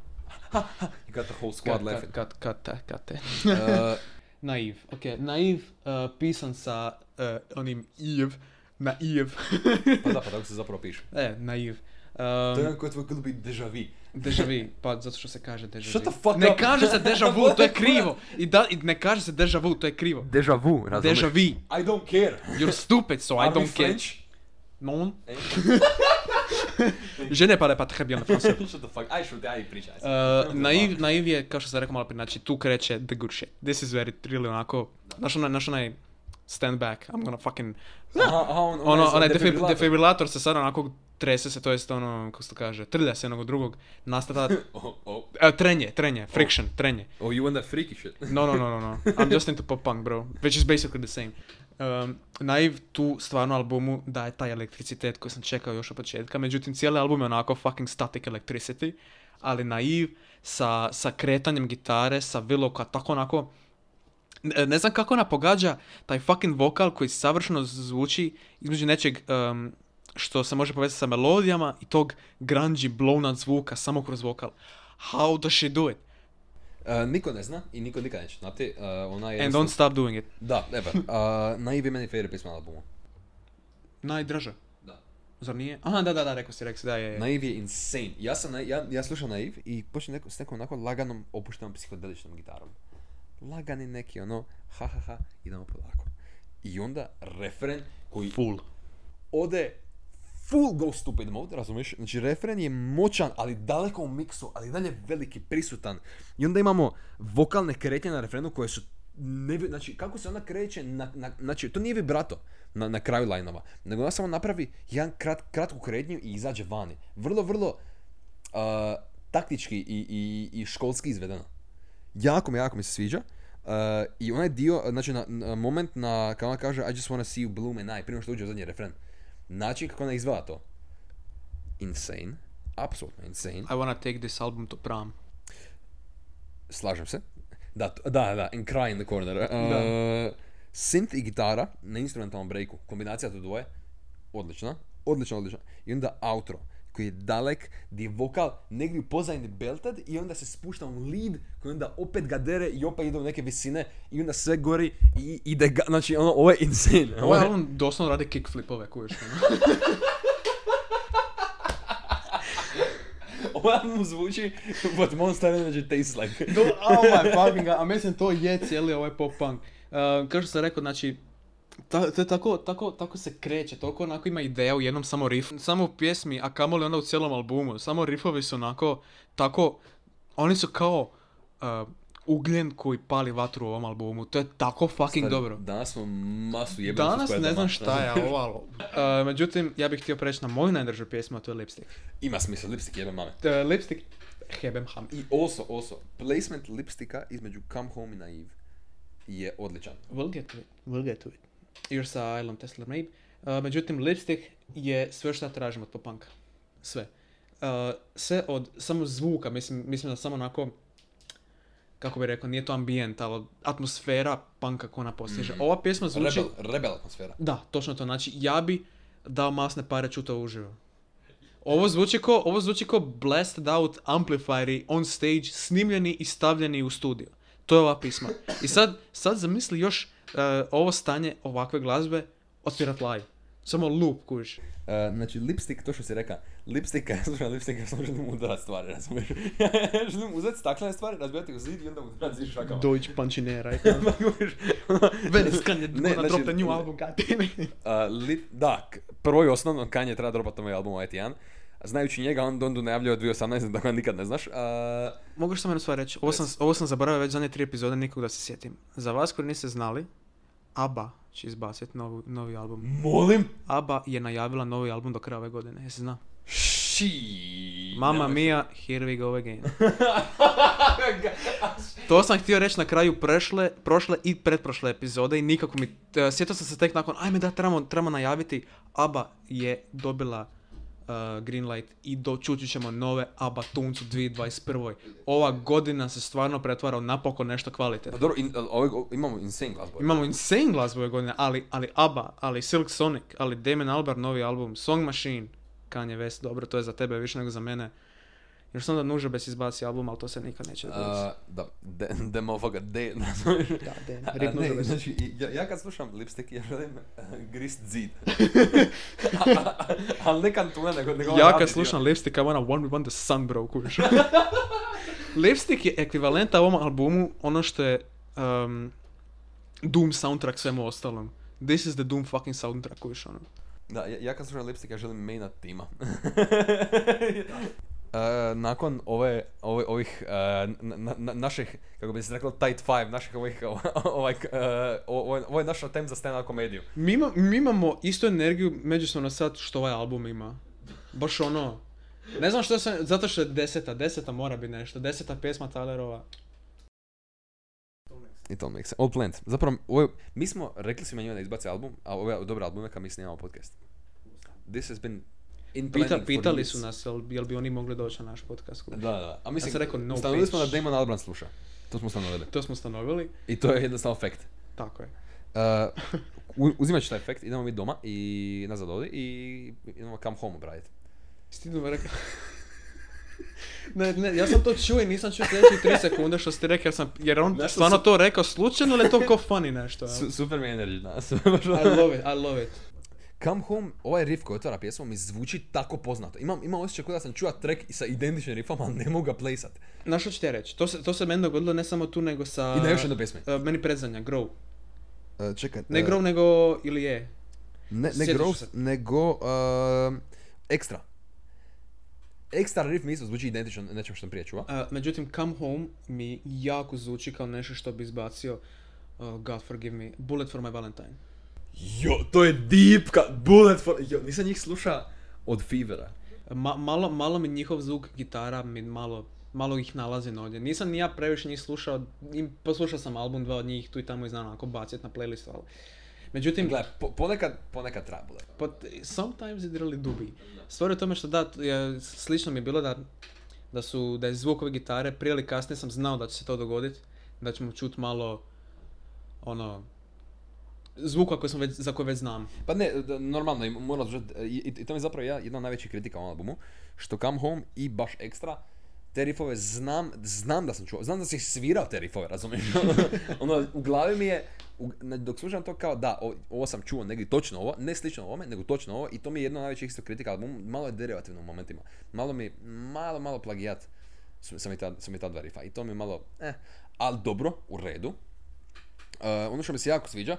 You got the whole squad Cut, laughing. cut, cut, cut, cut, cut. Uh, Naiv. Ok, naiv uh, pisan sa uh, onim iv. Naiv. pa da, pa tako se zapravo piše. e, naiv. To je Um, jedan koji je tvoj glupi deja vu. Deja vu, pa zato što se kaže deja Shut vu. the fuck ne up. kaže se deja vu, to je krivo. I, da, I ne kaže se deja vu, to je krivo. Deja vu, razumiješ? Deja vu. I don't care. You're stupid, so I Are we don't care. Non. Eh? Je ne parle pas très bien le français. Shut the fuck, aj šuti, aj pričaj. Uh, naiv, naiv je, kao što sam rekao malo prije, znači tu kreće the good shit. This is where it really onako, znaš onaj, znaš onaj stand back, I'm gonna fucking, Aha, aha, on, ono, onaj defib- defibrilator. defibrilator se sad onako trese se, to jest ono, kako se to kaže, trlja se jednog drugog, nastata, Oh, oh. uh, trenje, trenje, friction, trenje. Oh, you want that freaky shit? No, no, no, no, no. I'm just into pop punk, bro. Which is basically the same. Um, Naiv tu stvarno albumu daje taj elektricitet koji sam čekao još od početka. Međutim, cijeli album je onako fucking static electricity. Ali Naiv sa, sa kretanjem gitare, sa Willow koja tako onako... Ne, ne znam kako ona pogađa taj fucking vokal koji savršeno zvuči između nečeg um, što se može povezati sa melodijama i tog grungy blown out zvuka samo kroz vokal. How does she do it? Uh, niko ne zna i niko nikad neće znati. Uh, ona je... And don't stop doing it. Da, evo. Uh, Naiv je meni favorite pisma na albumu. Najdraža. Da. Zar nije? Aha, da, da, da, rekao si, rekao si, da je. Naiv je insane. Ja sam, na- ja, ja slušam Naiv i počnem neko, s nekom onako laganom, opuštenom psihodeličnom gitarom. Lagani neki ono, ha ha ha, idemo polako. I onda refren koji Full. ode full go stupid mode, razumiješ? Znači refren je moćan, ali daleko u miksu, ali dalje veliki, prisutan. I onda imamo vokalne kretnje na refrenu koje su ne, znači kako se ona kreće, na, na, znači to nije vibrato na, na kraju lajnova, nego ona samo napravi jedan krat, kratku kretnju i izađe vani. Vrlo, vrlo uh, taktički i, i, i školski izvedeno. Jako mi, jako mi se sviđa. Uh, I onaj dio, znači na, na moment na, kao ona kaže I just wanna see you bloom and I, prije što uđe u zadnji refren. Način kako ona izvela to. Insane. Apsolutno insane. I wanna take this album to prom. Slažem se. Da, da, da, and cry in the corner. Uh, Da. synth i gitara na instrumentalnom breaku, kombinacija to dvoje, odlična, odlična, odlična. I onda outro, koji je dalek, gdje je vokal negdje u pozadini belted i onda se spušta u lead, koji onda opet ga dere i opet ide u neke visine i onda sve gori i ide ga, znači ono, ovo je insane. Ovo Ovaj je- album doslovno radi kickflipove, kuješ. Ovo album zvuči what Monster Energy tastes like. Do, oh my fucking god, a mislim to je cijeli ovaj pop punk. Uh, kao što sam rekao, znači, ta, to je tako, tako, tako se kreće, toliko onako ima ideja u jednom samo riffu, samo u pjesmi, a kamoli onda u cijelom albumu. Samo riffovi su onako, tako, oni su kao uh, ugljen koji pali vatru u ovom albumu. To je tako fucking Stari, dobro. Danas smo masu jebali Danas ne znam šta je ovo, ali... Uh, međutim, ja bih htio preći na moju najdražu pjesmu, a to je Lipstick. Ima smisla, lipstick jebe mame. Uh, Lipstick, Hebem Ham. I also, also, placement lipstika između Come Home i Naive je odličan. We'll get to it. We'll get to it. Još sa Ilom Tesla Mabe. Uh, međutim, lipstick je sve što ja tražim od popanka. Sve. Uh, sve od samo zvuka, mislim, mislim da samo onako kako bi rekao, nije to ambijent, ali atmosfera panka ko ona postiže. Mm. Ova pjesma zvuči... Rebel, rebel atmosfera. Da, točno to. Znači, ja bi dao masne pare čuto uživo. Ovo zvuči ko, ovo zvuči ko blasted out amplifieri on stage, snimljeni i stavljeni u studio. To je ova pisma. I sad, sad zamisli još ovo stanje ovakve glazbe odsvirat live. Samo loop, kužiš. Uh, znači, lipstick, to što si reka, lipstika, ja slušam lipstika, ja samo želim udarat stvari, razumiješ? ja želim uzeti staklene stvari, razbijati u zid i onda udarat zid šakama. Deutsch punchinera. Ma, kužiš, Venice Kanye Ne, znači- drop the new album, god. Uh, lip, da, prvo i osnovno, Kanye treba dropati ovaj album ovaj. Znajući njega, on Dondu najavljuje od 2018, tako da nikad ne znaš. Uh, Mogu što samo jednu stvar reći? Ovo sam, ovo sam zaboravio već zadnje tri epizode, nikog da se sjetim. Za vas koji niste znali, ABBA će izbaciti novi, novi album. molim? ABBA je najavila novi album do kraja ove godine, jesi zna? Ši. Mamma mia, here we go again. to sam htio reći na kraju prešle, prošle i pretprošle epizode i nikako mi... e, sjetio sam se tek nakon, ajme da, trebamo, trebamo najaviti. ABBA je dobila uh, green light i dočući ćemo nove ABBA tuncu 2021. Ova godina se stvarno pretvara u napokon nešto Pa kvalitetno. dobro, in, ovaj, imamo insane glazbu. Imamo insane glazbu ove godine, ali, ali ABBA, ali Silk Sonic, ali Damon Albarn novi album, Song Machine, Kanye West, dobro, to je za tebe više nego za mene. Još sam da nuže bez izbaci album, ali to se nikad neće dogoditi. Uh, da, de, de motherfucker, de? Da, de, A, Rick ne, Nužabes. znači, ja, ja kad slušam lipstick, ja želim uh, grist zid. Ali ne kantuna, nego, nego ovaj Ja kad slušam Lipstick, I wanna one with the sun, bro, kužiš. Lipstick je ekvivalent ovom albumu ono što je um, Doom soundtrack svemu ostalom. This is the Doom fucking soundtrack, kužiš, ono. Da, ja, ja kad slušam lipstick, ja želim maina tima. Uh, nakon ove, ove, ovih uh, na, na, na- naših, kako bi se reklo, tight five, naših ovih, ovaj, uh, ovo, je- ovo je naš attempt za stand-up komediju. Mi, ima- mi imamo istu energiju međusobno sad što ovaj album ima. Baš ono... Ne znam što sam, zato što je deseta, deseta mora biti nešto, deseta pjesma Tylerova. I to makes sense. All planned. Zapravo, ovo, je- mi smo rekli svima njima da izbace album, a ove dobre albume kad mi snimamo podcast. This has been in Pita, pitali su nas jel, jel bi oni mogli doći na naš podcast. kužiš. Da, da. A mislim, sam rekao, no ustanovili smo da bitch. Damon Albarn sluša. To smo ustanovili. To smo stanovili, I to je jednostavno fact. tako je. Uh, uzimat ću taj efekt, idemo mi doma i nazad ovdje i idemo come home obraditi. Stidno me rekao. Ne, ne, ja sam to čuo i nisam čuo sljedećih 3 sekunde što ste rekli, jer, sam, jer on stvarno su- to rekao slučajno ili je to ko funny nešto? Su, super mi je energy danas. I love it, I love it. Come home, ovaj riff koji otvara pjesmu mi zvuči tako poznato. Imam, imam osjećaj kao da sam čuo track sa identičnim riffom, ali ne mogu ga playsat. Znaš što ću ti reći? To se, to se meni dogodilo ne samo tu, nego sa... I na još jednoj pjesmi. Uh, meni predzanja, Grow. Uh, čekaj. Ne uh, Grow, nego... ili je? Ne, ne se. nego uh, Extra. Extra riff mi isto zvuči identično nečem što sam prije čuo. Uh, međutim, Come Home mi jako zvuči kao nešto što bi izbacio, uh, God forgive me, Bullet for my Valentine. Jo, to je deep ka, bullet for... Jo, nisam njih sluša od Fevera. Ma, malo, malo mi njihov zvuk gitara mi malo, malo ih nalazi ovdje. Nisam ni ja previše njih slušao, poslušao sam album dva od njih tu i tamo i znam onako baciti na playlistu, ali... Međutim, Gle, po, ponekad, ponekad treba bullet. but sometimes it really do be. Stvar je u tome što da, je, slično mi je bilo da, da su, da je zvuk ove gitare, prije ili kasnije sam znao da će se to dogoditi, da ćemo čut malo, ono, zvuka koji smo već, za koje već znam. Pa ne, normalno, i moram i, i, i to mi je zapravo ja, jedna od najvećih kritika ovom albumu, što Come Home i baš Extra, te riffove znam, znam da sam čuo, znam da si svirao te riffove, razumiješ? ono, u glavi mi je, u, dok slušam to kao da, o- ovo sam čuo negdje točno ovo, ne slično ovome, nego točno ovo i to mi je jedna od najvećih isto kritika albumu, malo je derivativno u momentima, malo mi, malo, malo plagijat su, su, mi ta, ta dva riffa i to mi je malo, eh, ali dobro, u redu. Uh, ono što mi se jako sviđa,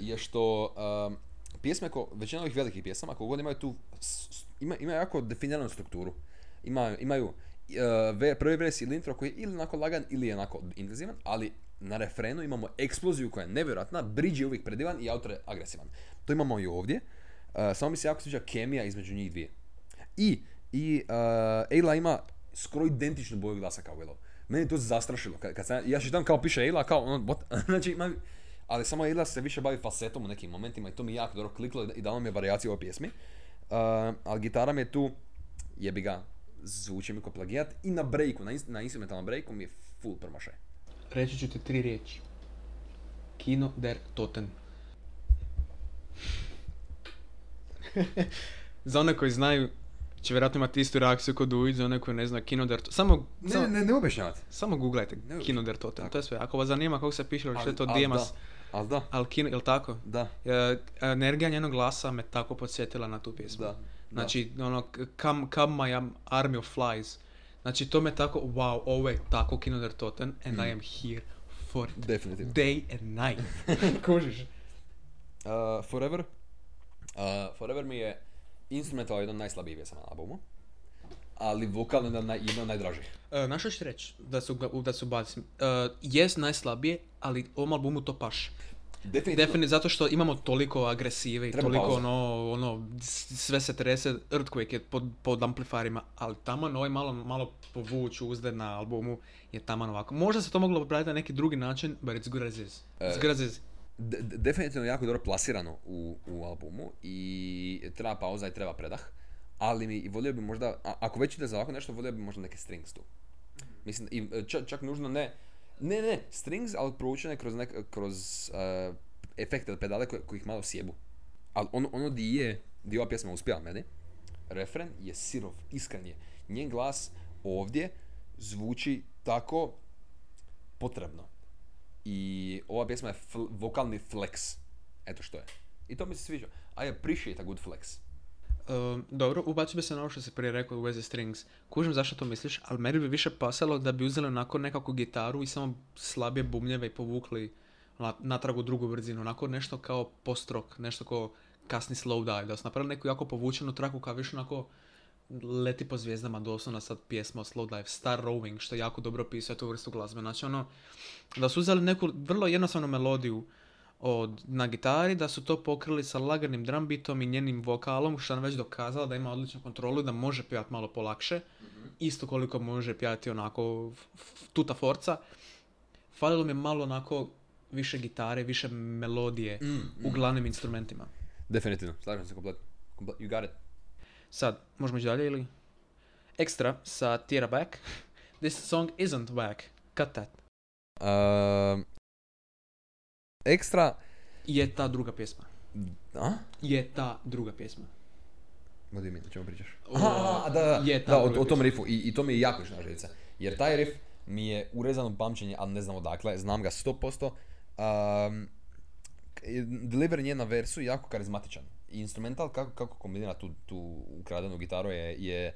je što um, pjesme, ko, većina ovih velikih pjesama, kako god imaju tu, ima, ima jako definiranu strukturu. Ima, imaju uh, prvi vers ili intro koji je ili onako lagan ili je onako intenzivan, ali na refrenu imamo eksploziju koja je nevjerojatna, bridge je uvijek predivan i autor je agresivan. To imamo i ovdje, uh, samo mi se jako sviđa kemija između njih dvije. I I uh, Ayla ima skoro identičnu boju glasa kao Willow. Meni je to zastrašilo. Kad, kad sam, ja čitam kao piše Ayla, kao ono, what? znači, ima, ali samo Ayla se više bavi falsetom u nekim momentima i to mi jako dobro kliklo i dalo mi je variaciju ovoj pjesmi. Uh, ali gitara mi je tu, jebi ga, zvuči mi kao plagijat i na breaku, na, na instrumentalnom breaku mi je full promašaj. Reći ću ti tri riječi. Kino der Toten. za one koji znaju, će vjerojatno imati istu reakciju kod Uvid, za one koji ne znaju, Kino der Toten. Samo, Ne, samo, ne, ne objašnjavati. samo googlajte Ne Kino der Toten, to je sve. Ako vas zanima kako se piše ili što je to Ali- ali da, da, ali Kino, jel tako? da, E, energija njenog glasa me tako podsjetila na tu pjesmu. da. Znači, ono, come, come my army of flies. Znači, to me tako, wow, ovo je tako Kino der Toten, and I am here for it. Definitivno. Day and night. Kužiš? Uh, Forever. Uh, Forever mi je instrumental jedan od najslabijih pjesama na albumu. Ali vokalno naj, jedan od najdražih. Uh, Našao ću ti reći da su, da su bacim. Uh, jest najslabije, ali ovom albumu to paše. Definitivno. Definitivno, zato što imamo toliko agresive i Treba toliko pauza. ono, ono, sve se trese, Earthquake je pod, pod amplifarima, ali taman ovaj malo, malo povuć uzde na albumu je taman ovako. Možda se to moglo popraviti na neki drugi način, but it's good as is. It's E, good as is. De- de- definitivno jako dobro plasirano u, u albumu i treba pauza i treba predah. Ali mi volio bi možda, a- ako već ide za ovako nešto, volio bi možda neke strings tu. Mislim, i, e, čak, čak nužno ne, ne, ne, strings, ali provučene kroz, nek, kroz uh, efekte od pedale koji, koji ih malo sjebu. Ali ono, ono di je, di ova pjesma uspjela meni, refren je sirov, iskren je. Njen glas ovdje zvuči tako potrebno. I ova pjesma je fl- vokalni flex. Eto što je. I to mi se sviđa. I appreciate a good flex. Um, dobro, ubacio bi se na ovo što si prije rekao u vezi strings. Kužim zašto to misliš, ali meni bi više pasalo da bi uzeli onako nekakvu gitaru i samo slabije bubnjeve i povukli na, natrag u drugu brzinu. Onako nešto kao post-rock, nešto kao kasni slow dive. Da su napravili neku jako povučenu traku kao više onako leti po zvijezdama doslovno sad pjesma Slow Dive, Star Rowing, što jako dobro opisuje tu vrstu glazbe. Znači ono, da su uzeli neku vrlo jednostavnu melodiju od, na gitari, da su to pokrili sa laganim drum beatom i njenim vokalom, što je ona već dokazala da ima odličnu kontrolu i da može pjevati malo polakše. Isto koliko može pjevati onako f- f- tuta forca. Falilo mi je malo onako više gitare, više melodije u glavnim instrumentima. Definitivno, slažem se komplet. komplet. You got it. Sad, možemo ići dalje ili? Ekstra sa Tira Back. This song isn't whack. Cut that. Uh, ekstra... Je ta druga pjesma. A? Je ta druga pjesma. You mean? O čemu pričaš? Aha, da, da, je ta da o, tom riffu. I, I to mi je jako išla željica. Jer taj riff mi je urezano u pamćenje, ali ne znam odakle. Znam ga 100%. Um, deliver nje na versu je jako karizmatičan. I instrumental kako, kako kombinira tu, tu ukradenu gitaru je, je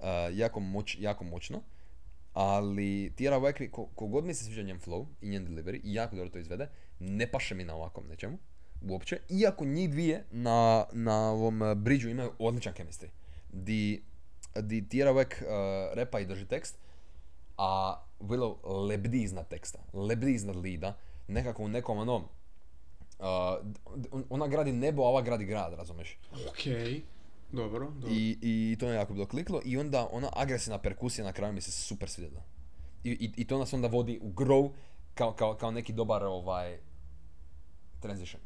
uh, jako, moć, jako moćno. Ali Tierra ko, kogod mi se sviđa njen flow i njen delivery i jako dobro to izvede, ne paše mi na ovakvom nečemu. Uopće. Iako njih dvije na, na ovom uh, bridžu imaju odličan chemistry. Di, di Tierra Whack uh, repa i drži tekst, a Willow lebdi iznad teksta, lebdi iznad lida, nekako u nekom ono, uh, on- ona gradi nebo, a ova gradi grad, razumeš? Okej. Dobro, dobro. I, I to me jako bilo kliklo i onda ona agresivna perkusija na kraju mi se super svidjela. I, i, i to nas onda vodi u grow kao, kao, kao neki dobar ovaj transition.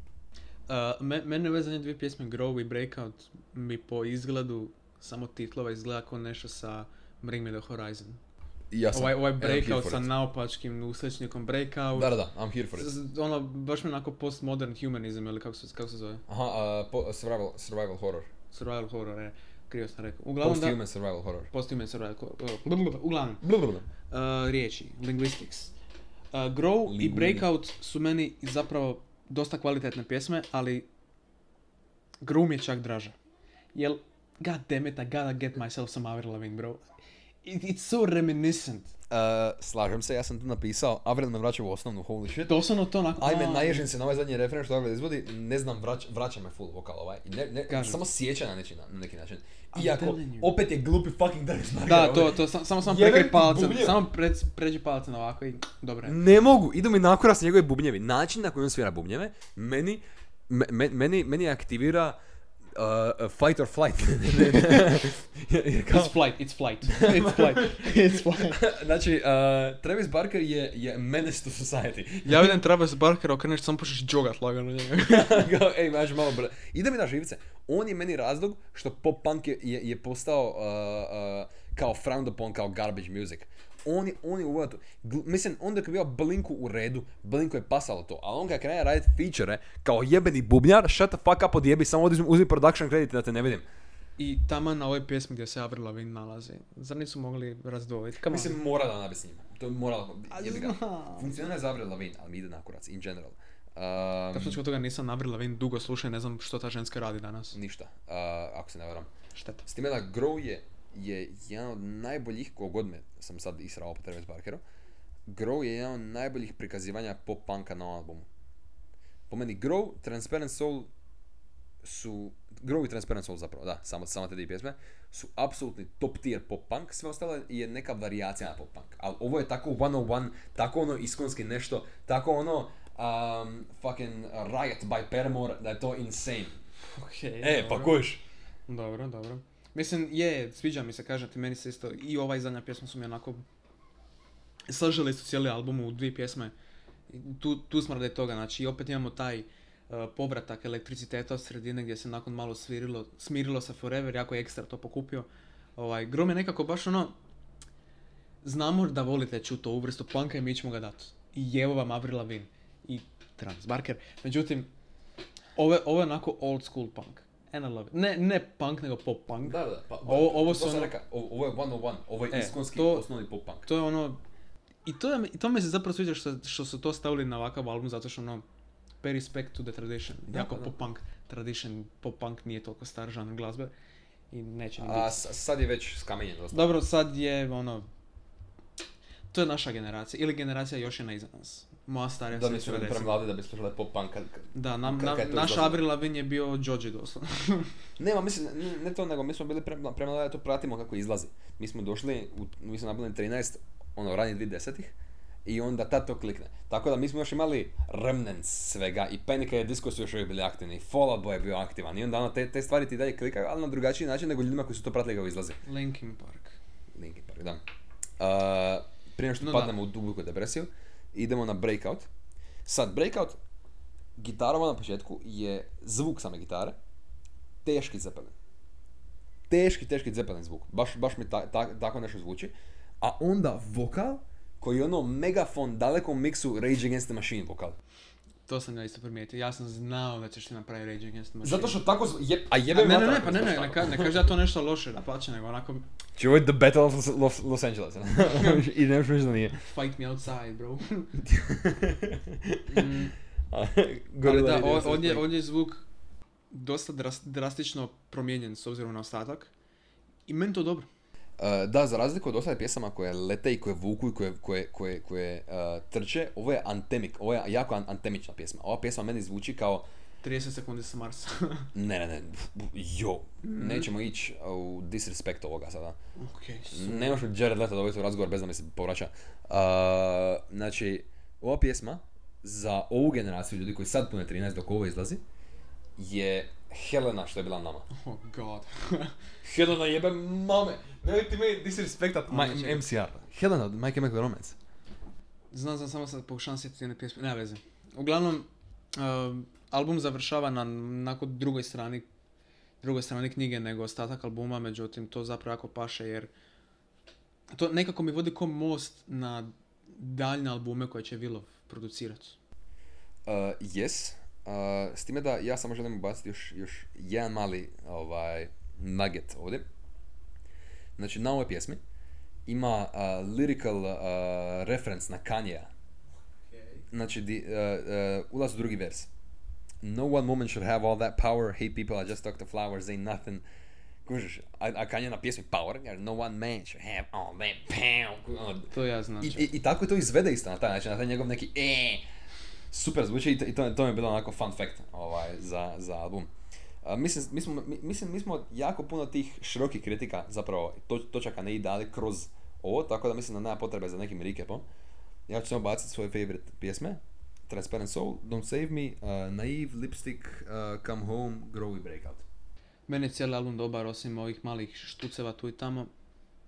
Uh, me, mene ove zadnje dvije pjesme Grow i Breakout mi po izgledu samo titlova izgleda kao nešto sa Bring Me The Horizon. I ja sam, Ovaj, ovaj Breakout sa naopačkim usrećnikom Breakout. Da, da, da, I'm here for it. Ono, baš mi onako postmodern humanism ili kako se, kako se zove? Aha, uh, po, survival, survival horror. Survival horror, je. Krivo sam rekao. Uglavnom da... Post-human survival horror. Post-human survival horror. Uglavnom, Blablabla. uh, riječi, linguistics. Uh, Grow i Linguini. Breakout su meni zapravo dosta kvalitetne pjesme, ali Grow mi je čak draža. Jel, god damn it, I gotta get myself some Avril Lavigne, bro. It, it's so reminiscent. Uh, slažem se, ja sam tu napisao, Avril me vraća u osnovnu, holy shit. Doslovno to onako... Ajme, a, naježim se na ovaj zadnji refren što Avril izvodi, ne znam, vrać, vraća me full vokal ovaj. Ne, ne, Kažem. samo sjeća na, neki, na neki način. Iako, opet je glupi fucking Darius Marker. Da, to, ovaj. to, sam- samo sam prekri palcem, samo pred, pređi palcem ovako i dobro je. Ne mogu, idu mi nakoras njegove bubnjevi. Način na koji on svira bubnjeve, meni, me- me- meni, meni aktivira uh, fight or flight. It's flight, it's flight. It's flight. It's flight. znači, uh, Travis Barker je, je menace to society. Ja vidim Travis Barker, okreneš, samo počneš džogat lagano njega. Kao, ej, maš malo br... Ide mi na živce. On je meni razlog što pop punk je, je, je postao uh, uh, kao frowned upon, kao garbage music. On je, on je uveo to. Mislim, onda kad je bio Blinku u redu, Blinku je pasalo to, ali on kad krenuo raditi feature kao jebeni bubnjar, shut the fuck up, odjebi, samo uzmi, uzmi production credit da te ne vidim. I tamo na ovoj pjesmi gdje se Avril Lavigne nalazi. Zar nisu mogli razdvojiti? Come on. Mislim, mora da nabi s njima. To je moralo, A jebi ga. Funkcionira je za Avril Lavigne, ali mi ide na kurac, in general. Um, smo toga nisam Avril Lavigne dugo slušao i ne znam što ta ženska radi danas. ništa, uh, ako se ne varam. Šteta. S time da Grow je, je jedan od najboljih, kogod me sam sad israo po Travis Barkeru, Grow je jedan od najboljih prikazivanja pop punka na albumu. Po meni Grow, Transparent Soul su, Grow i Transparent Soul zapravo, da, samo, samo te dvije pjesme, su apsolutni top tier pop punk, sve ostalo je neka varijacija na pop punk. Ali ovo je tako 101, tako ono iskonski nešto, tako ono um, fucking Riot by Paramore, da je to insane. Okej, E, pa kojiš? Dobro, dobro. Mislim, je, sviđa mi se, kažem ti, meni se isto, i ova i zadnja pjesma su mi onako, saželi su cijeli album u dvije pjesme. Tu, tu smo radi toga, znači, i opet imamo taj uh, povratak elektriciteta od sredine gdje se nakon malo svirilo, smirilo sa Forever, jako je ekstra to pokupio. Ovaj, Grom je nekako baš ono, znamo da volite čuti ovu vrstu punka i mi ćemo ga dati. I evo vam Avril Lavigne i Travis Barker. Međutim, ovo je onako old school punk. And I love it. Ne, ne punk, nego pop punk. Da, da, pa, Ovo- ovo su ono- reka, ovo, je 101, ovo je E, iskonski to- osnovni pop punk. To je ono... I to, je, i to mi se zapravo sviđa što, što su to stavili na ovakav album, zato što ono... Pay respect to the tradition. Da, jako pa da. pop punk tradition. Pop punk nije toliko star žanr glazbe. I neće ni A biti. sad je već skamenjen dosta. Dobro, sad je ono... To je naša generacija. Ili generacija još jedna iza nas. Moja starija Da se mi su recimo. premladi da bi slušali pop punk. kad- Da, nam, kad- na, kad to naš. Avril Lavigne je bio Joji doslovno. Nema, mislim, ne, to, nego mi smo bili premla- premladi da to pratimo kako izlazi. Mi smo došli, u, mi smo nabili 13, ono, ranije 2010-ih. I onda tad to klikne. Tako da mi smo još imali remnants svega i Panic je Disco su još uvijek bili aktivni, i Fall Boy je bio aktivan i onda ono, te, te stvari ti dalje klikaju, ali na drugačiji način nego ljudima koji su to pratili kako izlazi. Linkin Park. Linkin Park, da. Uh, prije što No da. padnemo u duboku depresiju, idemo na Breakout. Sad, Breakout, gitarova na početku je zvuk same gitare, teški Zeppelin. Teški, teški Zeppelin zvuk. Baš, baš mi ta, ta- tako nešto zvuči. A onda vokal, koji je ono megafon dalekom miksu Rage Against the Machine vokal. To sam ja isto primijetio. Ja sam znao da ćeš ti napraviti Rage Against the Machine. Zato što tako, je, a A jebe ne, ne, ne, ako pa ne, ne, ne, ka- ne kažem da to nešto loše da plaće, nego onako Će ovo je The Battle of Los, Los Angeles. I ne možeš da nije. fight me outside, bro. A, Ali da, ovdje, ovdje je zvuk dosta dras- drastično promijenjen s obzirom na ostatak. I meni to dobro. Uh, da, za razliku od ostalih pjesama koje lete i koje vuku i koje, koje, koje, koje uh, trče, ovo je antemik, ovo je jako an- antemična pjesma. Ova pjesma meni zvuči kao, 30 sekundi sa Marsa. ne, ne, ne, jo, nećemo ići u disrespect ovoga sada. ok, Ne možeš Jared Leto dobiti u razgovor bez da mi se povraća. Uh, znači, ova pjesma za ovu generaciju ljudi koji sad pune 13 dok ovo izlazi, je Helena što je bila nama. Oh god. Helena jebe mame, nemoj ti meni disrespektat Ma- čekaj. MCR. Helena od My Chemical Romance. Znam, znam, samo sad pokušavam sjetiti jedne pjesme, nema veze. Uglavnom, um, album završava na nakon drugoj strani drugoj strani knjige nego ostatak albuma, međutim to zapravo jako paše jer to nekako mi vodi ko most na daljne albume koje će Willov producirati. Uh, yes. S time da ja samo želim ubaciti još, još jedan mali ovaj, nugget ovdje. Znači, na ovoj pjesmi ima uh, lyrical uh, reference na Kanye. Znači, di, uh, uh, ulaz u drugi vers. No one woman should have all that power. Hey people, I just talk to flowers, ain't nothing. Kužiš, a, a Kanye na pjesmi Power, jer no one man should have all that power. To ja znam. i, i, I tako je to izvede isto na taj način, na taj njegov neki e, super zvuči i to, to, mi je bilo onako fun fact ovaj, za, za album. A, mislim, mi smo, mi, mislim, mi smo jako puno tih širokih kritika, zapravo to, točaka ne i dali kroz ovo, tako da mislim da nema potrebe za nekim recapom. Ja ću samo baciti svoje favorite pjesme. Transparent Soul, Don't Save Me, uh, Naive, Lipstick, uh, Come Home, Grow i Breakout. Meni je cijeli album dobar, osim ovih malih štuceva tu i tamo.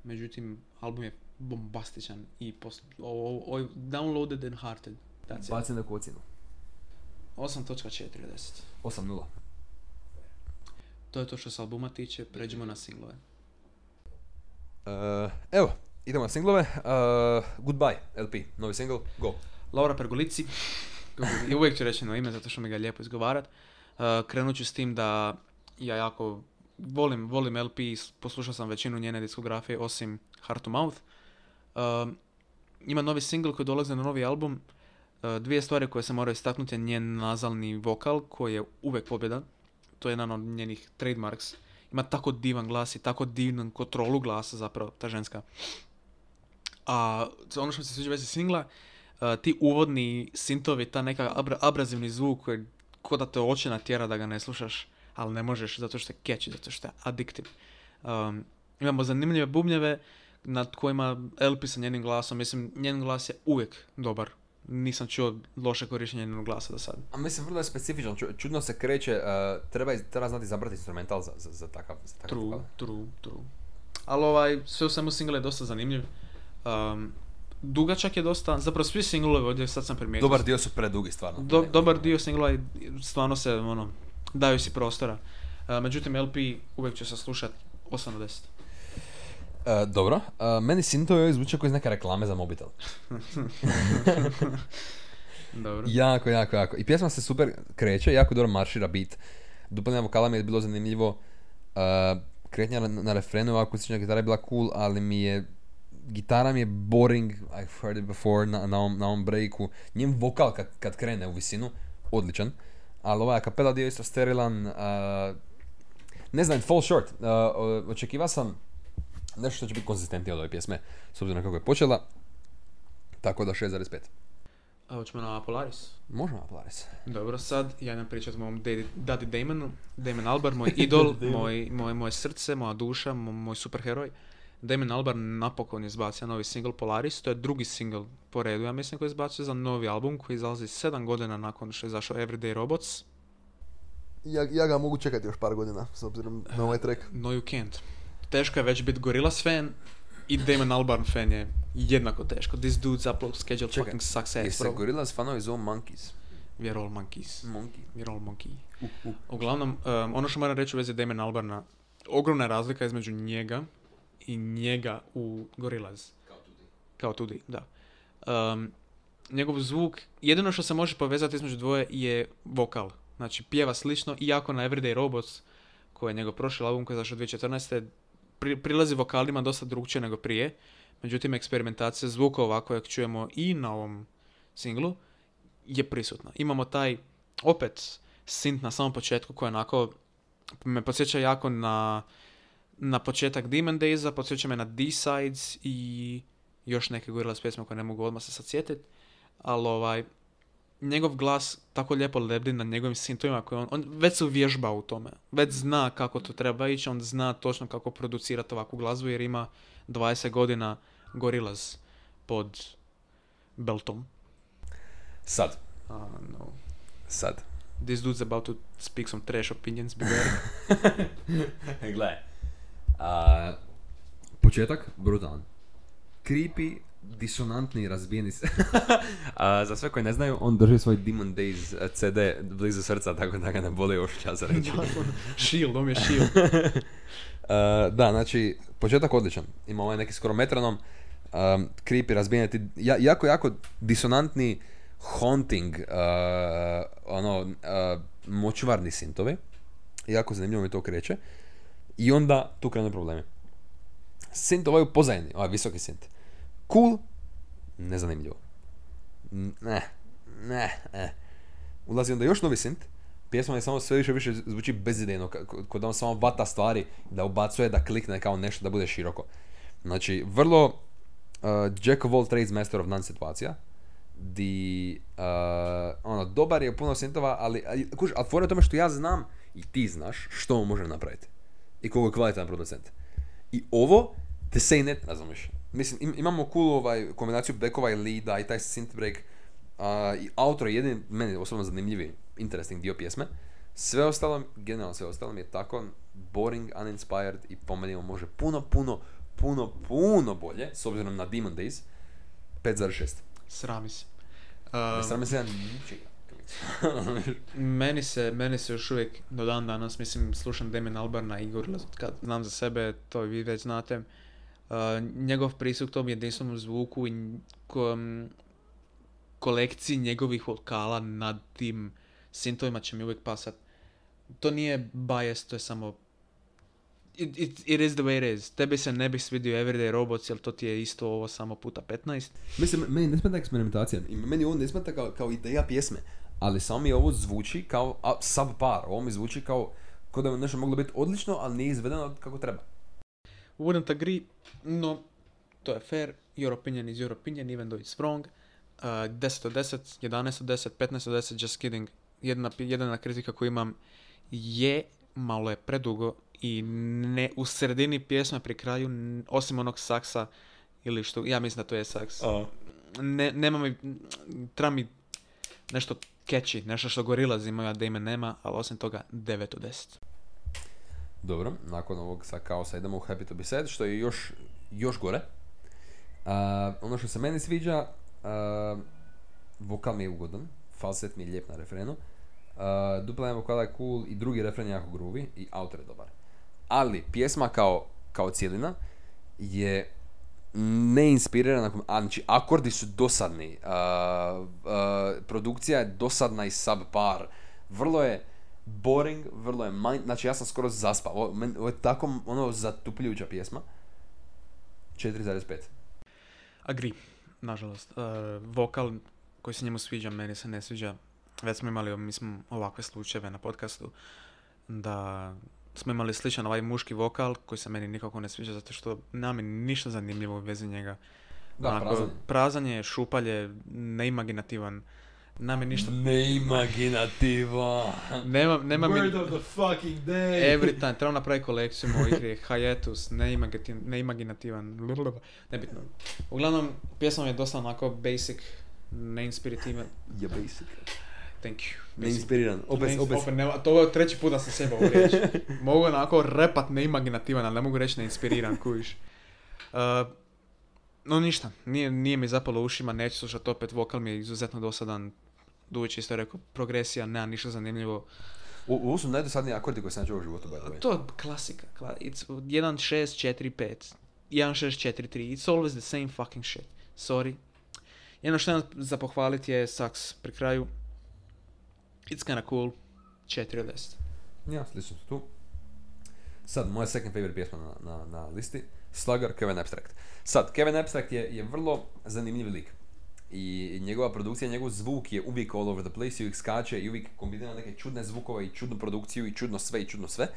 Međutim, album je bombastičan i post, o, o, o, downloaded and hearted. That's. Baci neku ocjenu. 8.4 od 10. 8-0. To je to što se albuma tiče, pređemo na singlove. Uh, evo, idemo na singlove. Uh, goodbye, LP, novi single, go. Laura Pergolici, i uvijek ću reći na ime zato što mi ga je lijepo izgovarat. Uh, krenut ću s tim da ja jako volim, volim LP, poslušao sam većinu njene diskografije osim Heart to Mouth. Uh, ima novi single koji dolazi na novi album. Uh, dvije stvari koje se moraju istaknuti je njen nazalni vokal koji je uvijek pobjedan. To je jedan od njenih trademarks. Ima tako divan glas i tako divnu kontrolu glasa zapravo, ta ženska. A ono što mi se sviđa vezi singla, uh, ti uvodni sintovi, ta neka abra- abrazivni zvuk koji ko da te oči natjera da ga ne slušaš, ali ne možeš zato što je catchy, zato što je addictive. Um, imamo zanimljive bubnjeve nad kojima LP sa njenim glasom, mislim, njen glas je uvijek dobar. Nisam čuo loše korištenje njenog glasa do sad. A mislim, vrlo je specifičan, ču- čudno se kreće, uh, treba, treba znati izabrati instrumental za, za, za takav, za takav True, vokal. true, true. Ali ovaj, sve u svemu single je dosta zanimljiv. Um, dugačak je dosta, zapravo svi singlovi ovdje sad sam primijetio. Dobar dio su predugi, stvarno. Do- dobar dio singlova stvarno se, ono, daju si prostora. Uh, međutim, LP uvijek će se slušat 8 od 10. E, dobro, uh, meni Sintovi zvuče kao iz neke reklame za mobitel. Dobro. Jako, jako, jako. I pjesma se super kreće, jako dobro maršira beat. Dupljenje vokala mi je bilo zanimljivo. Uh, kretnja na, na refrenu, akustična gitara je bila cool, ali mi je gitara mi je boring, I've heard it before, na, na, ovom, na ovom breaku. Njen vokal kad, kad krene u visinu, odličan. Ali ovaj kapela dio isto sterilan. Uh, ne znam, fall short. Uh, o- očekivao sam nešto što će biti konzistentnije od ove pjesme, s obzirom na kako je počela. Tako da 6,5. A hoćemo na Polaris. Možemo Polaris. Dobro, sad ja idem pričati o mom Daddy, Damonu. Damon Albarn, moj idol, moj, moj, moje srce, moja duša, mo- moj superheroj. Damon Albarn napokon je izbacio novi single Polaris, to je drugi single po redu, ja mislim koji je izbacio za novi album koji izlazi 7 godina nakon što je izašao Everyday Robots. Ja, ja ga mogu čekati još par godina, s obzirom na ovaj track. No you can't. Teško je već biti Gorillaz fan i Damon Albarn fan je jednako teško. This dude's upload schedule Čekaj, fucking sucks Jesi ass, bro. Gorillaz fanovi zovu Monkeys? We're all monkeys. Monkey. We're all monkey. Uh, uh. Uglavnom, um, ono što moram reći u vezi Damon Albarna, ogromna je razlika između njega i njega u Gorillaz. Kao tudi, da. Um, njegov zvuk, jedino što se može povezati između dvoje je vokal. Znači, pjeva slično, iako na Everyday Robots, koji je njegov prošli album koji je zašao 2014. Pri, prilazi vokalima dosta drugčije nego prije. Međutim, eksperimentacija zvuka ovako, jak čujemo i na ovom singlu, je prisutna. Imamo taj, opet, synth na samom početku koji onako me podsjeća jako na, na početak Demon Days-a, podsjeća me na D-Sides i još neke Gorillaz pjesme koje ne mogu odmah se sad sjetit. Ali ovaj, njegov glas tako lijepo lebdi na njegovim sintovima koje on, on već se uvježba u tome. Već zna kako to treba ići, on zna točno kako producirati ovakvu glazbu jer ima 20 godina Gorillaz pod beltom. Sad. Uh, no. Sad. This dude's about to speak some trash opinions, beware. Gle. A, početak, brutalan. Creepy, disonantni, razbijeni s- A, za sve koji ne znaju, on drži svoj Demon Days eh, CD blizu srca, tako da ga ne boli još časa reći. shield, on je shield. Uh, da, znači, početak odličan. Ima ovaj neki skoro metronom, um, creepy, razbijanje, ti, ja, jako, jako disonantni haunting, uh, ono, uh, močvarni sintovi. Jako zanimljivo mi to kreće. I onda tu krenu problemi. Sint ovaj u pozadini, ovaj visoki sint. Cool, nezanimljivo. Ne, ne, ne. Ulazi onda još novi sint, pjesma je samo sve više više zvuči bezidejno, kod da on samo vata stvari, da ubacuje, da klikne kao nešto, da bude široko. Znači, vrlo uh, Jack of all trades, master of none situacija, di, uh, ono, dobar je puno sintova, ali, ali, kuž, ali fora tome što ja znam i ti znaš što on može napraviti. I koliko je kvalitetan producent. I ovo, the say net, razumiješ. Mislim, im- imamo cool ovaj, kombinaciju backova i leada i taj synth break. Uh, I outro je jedini, meni osobno zanimljivi, interesting dio pjesme. Sve ostalo, generalno sve ostalo mi je tako boring, uninspired i po meni može puno, puno, puno, puno bolje, s obzirom na Demon Days, 5.6. Srami se. Um, srame se ja ničega. meni se, meni se još uvijek do dan danas, mislim, slušam Damon Albarna i Gorillaz od kad znam za sebe, to vi već znate. Uh, njegov pristup tom jedinstvenom zvuku i kolekciji njegovih vokala nad tim sintovima će mi uvijek pasat. To nije bias, to je samo It, it, it is the way it is. Tebi se ne bi svidio Everyday Robots, jer to ti je isto ovo samo puta 15. Mislim, meni ne smeta eksperimentacija. I meni ovo ne smeta kao, kao ideja pjesme. Ali samo mi ovo zvuči kao a, subpar. Ovo mi zvuči kao kao da bi nešto moglo biti odlično, ali nije izvedeno kako treba. Wouldn't agree, no, to je fair. Your opinion is your opinion, even though it's wrong. Uh, 10 od 10, 11 od 10, 15 od 10, just kidding. Jedna, jedina kritika koju imam je, malo je predugo i ne u sredini pjesme pri kraju, osim onog saksa, ili što, ja mislim da to je saks. Ne, nema mi, treba mi nešto catchy, nešto što Gorillaz imaju, a Damon nema, ali osim toga 9 od 10. Dobro, nakon ovog sa kaosa idemo u Happy to be sad, što je još, još gore. A, ono što se meni sviđa, a, vokal mi je ugodan, falset mi je lijep na refrenu, a, dupla vokala je cool i drugi refren je jako groovy i autor je dobar. Ali pjesma kao, kao cijelina je neinspirirana, znači akordi su dosadni, a, a, produkcija je dosadna i subpar, vrlo je boring, vrlo je mind, znači ja sam skoro zaspao, ovo, men- ovo je tako ono zatupljujuća pjesma. 4,5. Agree, nažalost. Uh, vokal koji se njemu sviđa, meni se ne sviđa. Već smo imali, mislim, ovakve slučajeve na podcastu, da smo imali sličan ovaj muški vokal koji se meni nikako ne sviđa zato što nema mi ništa zanimljivo u vezi njega. Da, Onako, prazan je. prazan je, šupalje, neimaginativan. Nema mi ništa... Neimaginativa. Nema, nema mi... of the fucking day. Every time, treba napraviti kolekciju mojih igri, hiatus, neimaginativan, blablabla, nebitno. Uglavnom, pjesma je dosta onako basic, neinspirativan, Je basic. thank you. Neinspiriran. Opet, Neins- opet. nema- to je treći put da sam sjebao ovu riječ. Mogu onako repat neimaginativan, ali ne mogu reći neinspiriran, kuviš. Uh, no ništa, nije, nije mi zapalo u ušima, neću slušati opet, vokal mi je izuzetno dosadan. Dujić isto rekao, progresija, nema ništa zanimljivo. U- Ovo su najdosadniji akordi koje sam čuo u životu, by the way. To je klasika. Kla it's 1, 6, 4, 5. 1, 6, 4, 3. It's always the same fucking shit. Sorry. Jedno što imam za pohvaliti je Sax pri kraju. It's kinda cool. 4 od 10. Ja, slično su tu. Sad, moja second favorite pjesma na, na, na listi. Slugger, Kevin Abstract. Sad, Kevin Abstract je, je vrlo zanimljiv lik. I njegova produkcija, njegov zvuk je uvijek all over the place i uvijek skače i uvijek kombinira neke čudne zvukove i čudnu produkciju i čudno sve i čudno sve.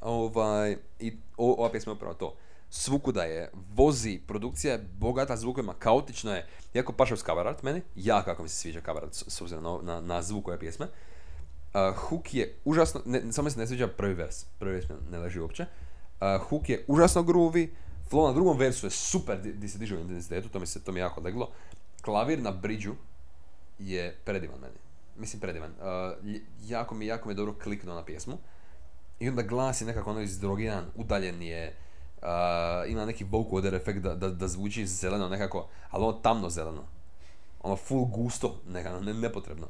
Ovaj, I o- ova pjesma je upravo to. Svukuda je, vozi, produkcija je bogata zvukovima, kaotično je, jako paša uz cover art meni, ja kako mi se sviđa cover art s, obzirom na, na, na zvuk ove pjesme. Uh, hook je užasno, ne, samo mi se ne sviđa prvi vers, prvi vers mi ne leži uopće. Uh, hook je užasno groovy, flow na drugom versu je super di, di se diže u intenzitetu, to mi se to mi jako leglo. Klavir na bridžu je predivan meni. Mislim predivan. Uh, jako mi jako mi je dobro kliknuo na pjesmu. I onda glas je nekako ono izdrogiran, udaljen je, uh, ima neki vocoder efekt da, da, da zvuči zeleno nekako, ali ono tamno zeleno. Ono full gusto, nekako, ne, nepotrebno.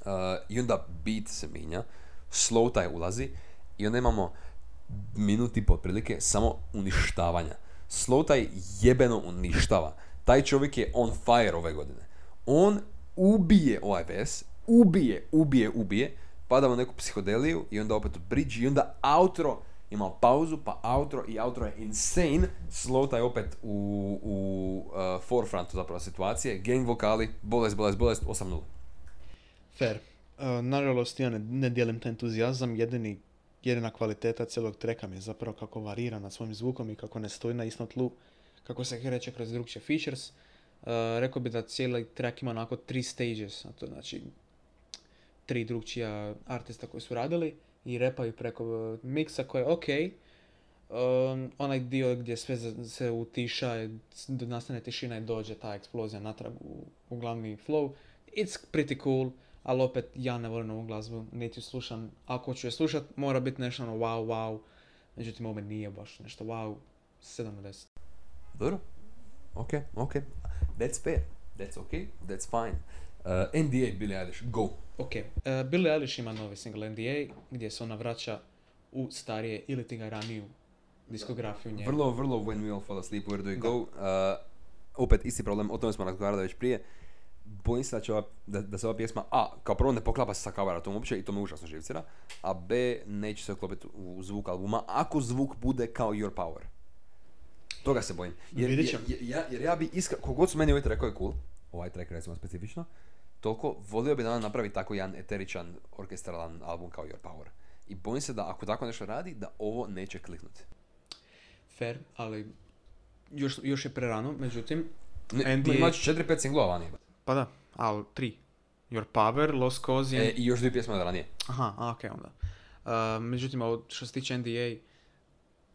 Uh, I onda beat se minja, slow taj ulazi i onda imamo minut i po samo uništavanja. Slow taj jebeno uništava. Taj čovjek je on fire ove godine. On ubije ovaj vers, ubije, ubije, ubije, pada u neku psihodeliju i onda opet u bridge i onda outro, ima pauzu, pa outro i outro je insane. Slow taj opet u, u uh, forefrontu zapravo situacije. Gang vokali, bolest, bolest, bolest, 8-0. Fair. Uh, nažalost, ja ne, ne dijelim taj entuzijazam. Jedini, jedina kvaliteta cijelog treka mi je zapravo kako varira na svojim zvukom i kako ne stoji na istom tlu, kako se kreće kroz drugčije features. Uh, rekao bi da cijeli track ima onako tri stages, a to znači tri drugčija artista koji su radili i repaju preko uh, miksa koji je ok. Um, onaj dio gdje sve se utiša, nastane tišina i dođe ta eksplozija natrag u, u glavni flow. It's pretty cool. ali opet ja ne volim ovu glazbu, niti slušam. Ako ću je slušat, mora biti nešto ono wow, wow. Međutim, ovo nije baš nešto wow. 7 na 10. Dobro. Ok, ok. That's fair. That's ok. That's fine. Uh, NDA Billie Eilish, go. Ok, uh, Billie Eilish ima novi single NDA gdje se ona vraća u starije ili ti ga raniju diskografiju njenu. Vrlo, vrlo When We All Fall Asleep, Where Do We Go. Uh, opet isti problem, o tome smo razgovarali već prije. Bojim se da, će ova, da, da se ova pjesma, a, kao prvo ne poklapa se sa cover uopće i to me užasno živcira, a b, neće se uklopiti u zvuk albuma, ako zvuk bude kao Your Power. Toga se bojim. Jer, jer, jer, ja, jer ja bi iskra, kogod su meni ovaj rekao je cool, ovaj track recimo specifično, toliko volio bi da ona napravi tako jedan eteričan orkestralan album kao Your Power. I bojim se da ako tako nešto radi, da ovo neće kliknuti. Fair, ali još, još je prerano, međutim, Ne, NDA Imaš 4-5 singlova vani. Pa da, ali tri. Your Power, Lost Cause E. I još dvije pjesme od ranije. Aha, a, ok onda. Uh, međutim, ovo što se tiče NDA,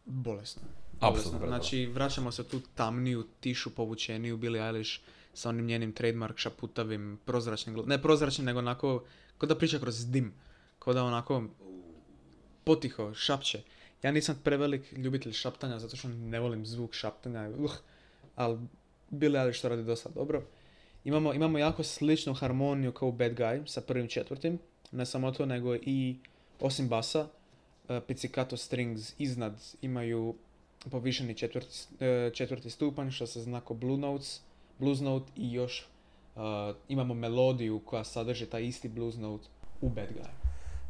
bolesno. Apsolutno. Znači, vraćamo se tu tamniju, tišu, povučeniju Billie Eilish sa onim njenim trademark šaputavim, prozračnim, ne prozračnim, nego onako, ko da priča kroz dim. Ko da onako potiho, šapće. Ja nisam prevelik ljubitelj šaptanja, zato što ne volim zvuk šaptanja, uh, ali Billie Eilish to radi dosta dobro. Imamo, imamo jako sličnu harmoniju kao Bad Guy sa prvim četvrtim. Ne samo to, nego i osim basa, uh, pizzicato strings iznad imaju povišeni četvrti, eh, četvrti stupanj, što se zna kao blue notes, blues note i još uh, imamo melodiju koja sadrži taj isti blues note u Bad Guy.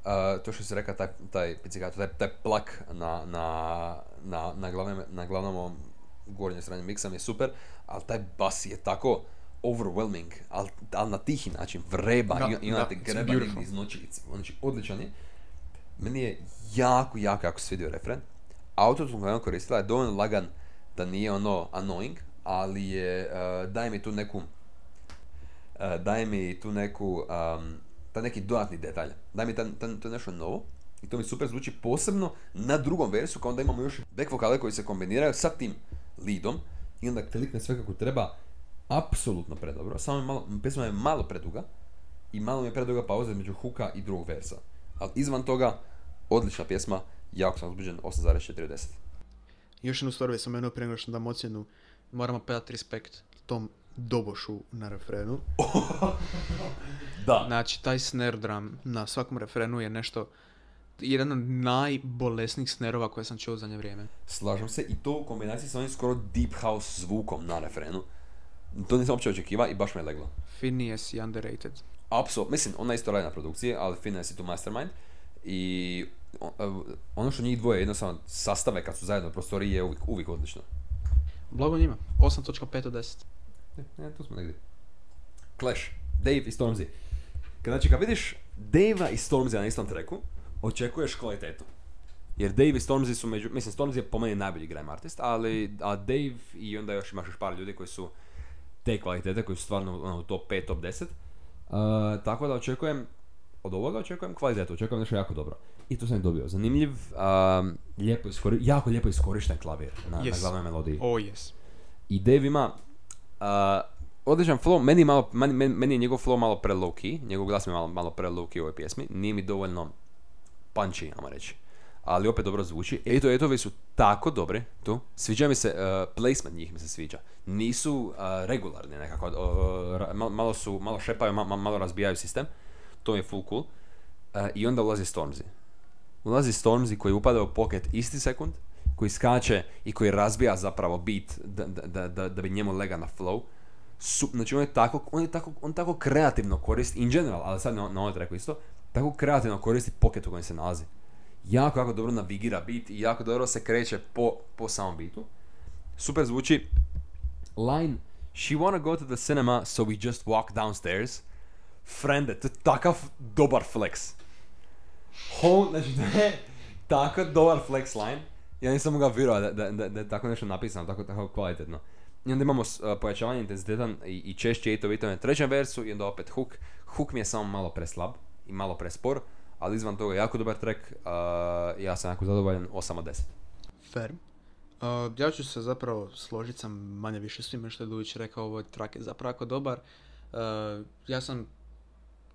Uh, to što si rekao, taj, taj pizzicato, taj, taj plak na, na, na, na, glavnom, na glavnom gornjoj strani miksa mi je super, ali taj bas je tako overwhelming, ali, ali na tihi način, vreba Da, i, ona te greba iz noći, it's- znači odličan je. Meni je jako, jako, jako svidio refren. Autotune koji je on koristila je dovoljno lagan da nije ono annoying, ali je, uh, daje mi tu neku, uh, daje mi tu neku, um, neki dodatni detalj. Daje mi to nešto novo i to mi super zvuči posebno na drugom versu, kao onda imamo još back vokale koji se kombiniraju sa tim leadom i onda klikne sve kako treba, apsolutno predobro, samo je malo, pesma je malo preduga i malo mi je preduga pauza između huka i drugog versa. Ali izvan toga, odlična pjesma, jako sam uzbuđen, 8,4 od 10. Još jednu stvar već sam menuo prije nego što dam ocjenu. Moramo predati respekt tom dobošu na refrenu. Da. Znači, taj snare drum na svakom refrenu je nešto jedan od najbolesnijih snerova koje sam čuo u zadnje vrijeme. Slažem se i to u kombinaciji sa onim skoro deep house zvukom na refrenu. To nisam uopće očekiva i baš me je leglo. Phineas je underrated. Apsolutno, mislim, ona isto radi na produkciji, ali Finesse je tu mastermind. I ono što njih dvoje jednostavno sastave kad su zajedno u prostoriji je uvijek, uvijek odlično. Blago njima. 8.5 od 10. E, tu smo negdje. Clash, Dave i Stormzy. Kad, znači, kad vidiš Dave-a i Stormzy na istom treku, očekuješ kvalitetu. Jer Dave i Stormzy su među, mislim Stormzy je po meni najbolji grime artist, ali a Dave i onda još imaš još par ljudi koji su te kvalitete, koji su stvarno ono, u top 5, top 10. Uh, tako da očekujem, od ovoga očekujem kvalitetu, očekujem nešto jako dobro. I to sam i dobio. Zanimljiv, um, lijepo iskori, jako lijepo iskorišten klavir na, na Yes. glavnoj melodiji. Oh yes. I Dave ima uh, odličan flow, meni, je malo, meni, meni, je njegov flow malo pre low key, njegov glas mi je malo, malo pre low key u ovoj pjesmi, nije mi dovoljno punchy, ajmo reći. Ali opet dobro zvuči. Eto, etovi su tako dobri tu. Sviđa mi se, uh, placement njih mi se sviđa. Nisu uh, regularni nekako, uh, ra- malo, malo su, malo šepaju, ma- ma- malo razbijaju sistem. To je full cool. Uh, I onda ulazi Stormzy. Ulazi Stormzy koji upada u pocket isti sekund, koji skače i koji razbija zapravo beat da, da, da, da, bi njemu lega na flow. Su, znači on je tako, on je tako, on tako kreativno koristi, in general, ali sad na, na tracku isto, tako kreativno koristi pocket u kojem se nalazi. Jako, jako dobro navigira beat i jako dobro se kreće po, po samom beatu. Super zvuči. Line, she wanna go to the cinema, so we just walk downstairs. Frende, to je takav dobar flex. Ho, znači, to je tako dobar flex line. Ja nisam mogao vjerovati da, da, da, da je tako nešto napisano, tako, tako kvalitetno. I onda imamo uh, pojačavanje intenziteta i, i češće i na trećem versu i onda opet hook. Hook mi je samo malo preslab i malo prespor, ali izvan toga jako dobar track. Uh, ja sam jako zadovoljan, 8 od 10. Fair. Uh, ja ću se zapravo složiti sam manje više svime što je Dujić rekao, ovaj track je zapravo jako dobar. Uh, ja sam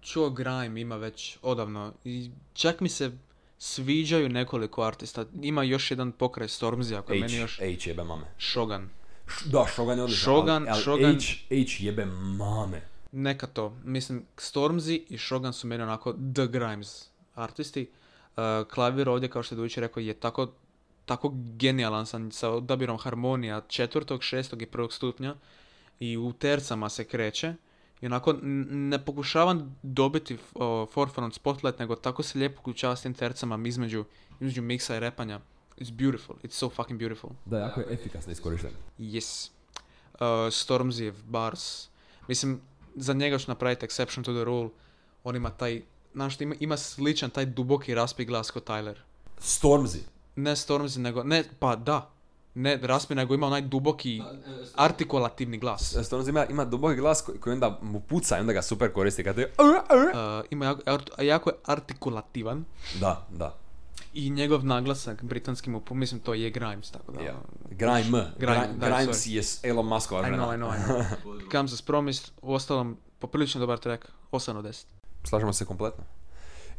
Joe Grime ima već odavno i čak mi se sviđaju nekoliko artista. Ima još jedan pokraj Stormzy, ako je meni H, još H jebe mame. Shogun. Š- Da, Shogun je odličan. Shogun- ali, ali Shogun- H, H jebe mame. Neka to. Mislim, Stormzy i Shogun su meni onako The Grimes artisti. Uh, klavir ovdje, kao što je Dujić rekao, je tako, tako genijalan sam sa odabirom harmonija četvrtog, šestog i prvog stupnja i u tercama se kreće. I onako n- ne pokušavam dobiti uh, forefront spotlight, nego tako se lijepo uključava s tim tercama između, između miksa i repanja. It's beautiful. It's so fucking beautiful. Da, jako je efikasno iskorišten. Yes. Uh, Stormzy, bars. Mislim, za njega ću napraviti exception to the rule. On ima taj, znaš, ima, ima sličan taj duboki raspi glas kao Tyler. Stormzy. Ne Stormzy, nego, ne, pa da. Ne raspi, nego ima onaj duboki artikulativni glas. Stormzy ima, ima duboki glas koji, koji onda mu puca i onda ga super koristi kad je... Uh, ima jako, je artikulativan. Da, da. I njegov naglasak britanskim mu, mislim, to je Grimes, tako da. Ja. Grime. Grime, Grime, da, Grimes sorry. je Elon Muskova I know, I know, I know. Comes as promised, uostalom, poprilično dobar track, 8 od 10. Slažemo se kompletno.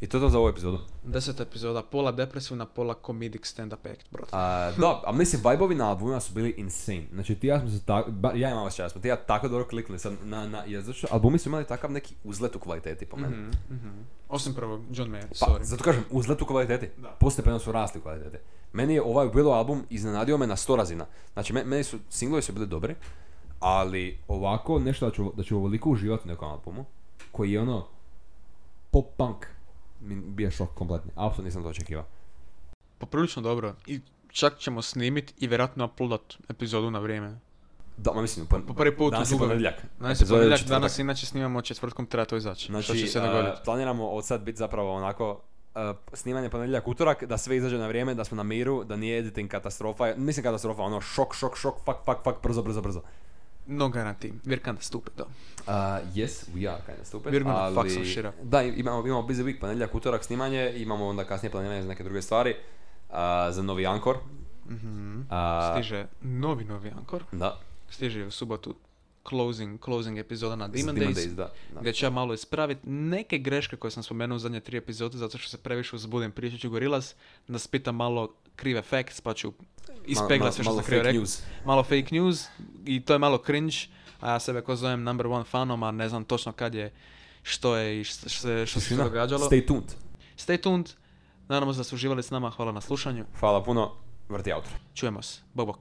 I to je to za ovu epizodu. Deseta epizoda, pola depresivna, pola comedic stand-up act, bro. A, da, a mislim, vibe na albumima su bili insane. Znači ti ja smo se tako, ja imam da smo ti ja tako dobro kliknuli sad na, na, jer zato što albumi su imali takav neki uzlet u kvaliteti po meni. Mhm, mhm. Osim prvog, John Mayer, Pa, sorry. zato kažem, uzlet u kvaliteti. Da. Postepeno su rasli u kvaliteti. Meni je ovaj Willow album iznenadio me na sto razina. Znači, me- meni su, singlovi su bili dobri, ali ovako, nešto da ću, da ću ovoliko uživati u nekom albumu, koji je ono, pop punk, mi bio šok kompletni. Apsolutno nisam to očekivao. Poprilično dobro. I čak ćemo snimit i vjerojatno uploadat epizodu na vrijeme. Da, ma mislim, po, Po prvi put danas je ponedjeljak. Danas je ponedjeljak, četvrtak. danas inače snimamo četvrtkom, treba to izaći. Znači, što će se dogoditi. planiramo od sad biti zapravo onako a, snimanje ponedjeljak utorak, da sve izađe na vrijeme, da smo na miru, da nije editing katastrofa, mislim katastrofa, ono šok, šok, šok, fuck, fuck, fuck, brzo, brzo, brzo. No guarantee. We're kinda stupid, though. Uh, yes, we are kind of stupid, We're gonna ali... fuck some shit up. Da, imamo, imamo busy week, ponedjeljak, utorak snimanje, imamo onda kasnije planiranje za neke druge stvari, a, za novi Ankor. Mhm. A, Stiže novi, novi ankor. Da, Stiže u subotu closing, closing epizoda na Demon, Demon Days. Days, da. da. gdje ću ja malo ispraviti neke greške koje sam spomenuo u zadnje tri epizode, zato što se previše uzbudim. Pričat ću Gorillaz, da spitam malo krive facts, pa ću ispeglat sve što sam krivo fake rekao. news. Malo fake news i to je malo cringe, a ja sebe ko zovem number one fanom, a ne znam točno kad je, što je i što, se- što se događalo. Stay tuned. Stay tuned, nadamo se da ste uživali s nama, hvala na slušanju, Hvala puno, vrti outro. čujemo se, bok bok.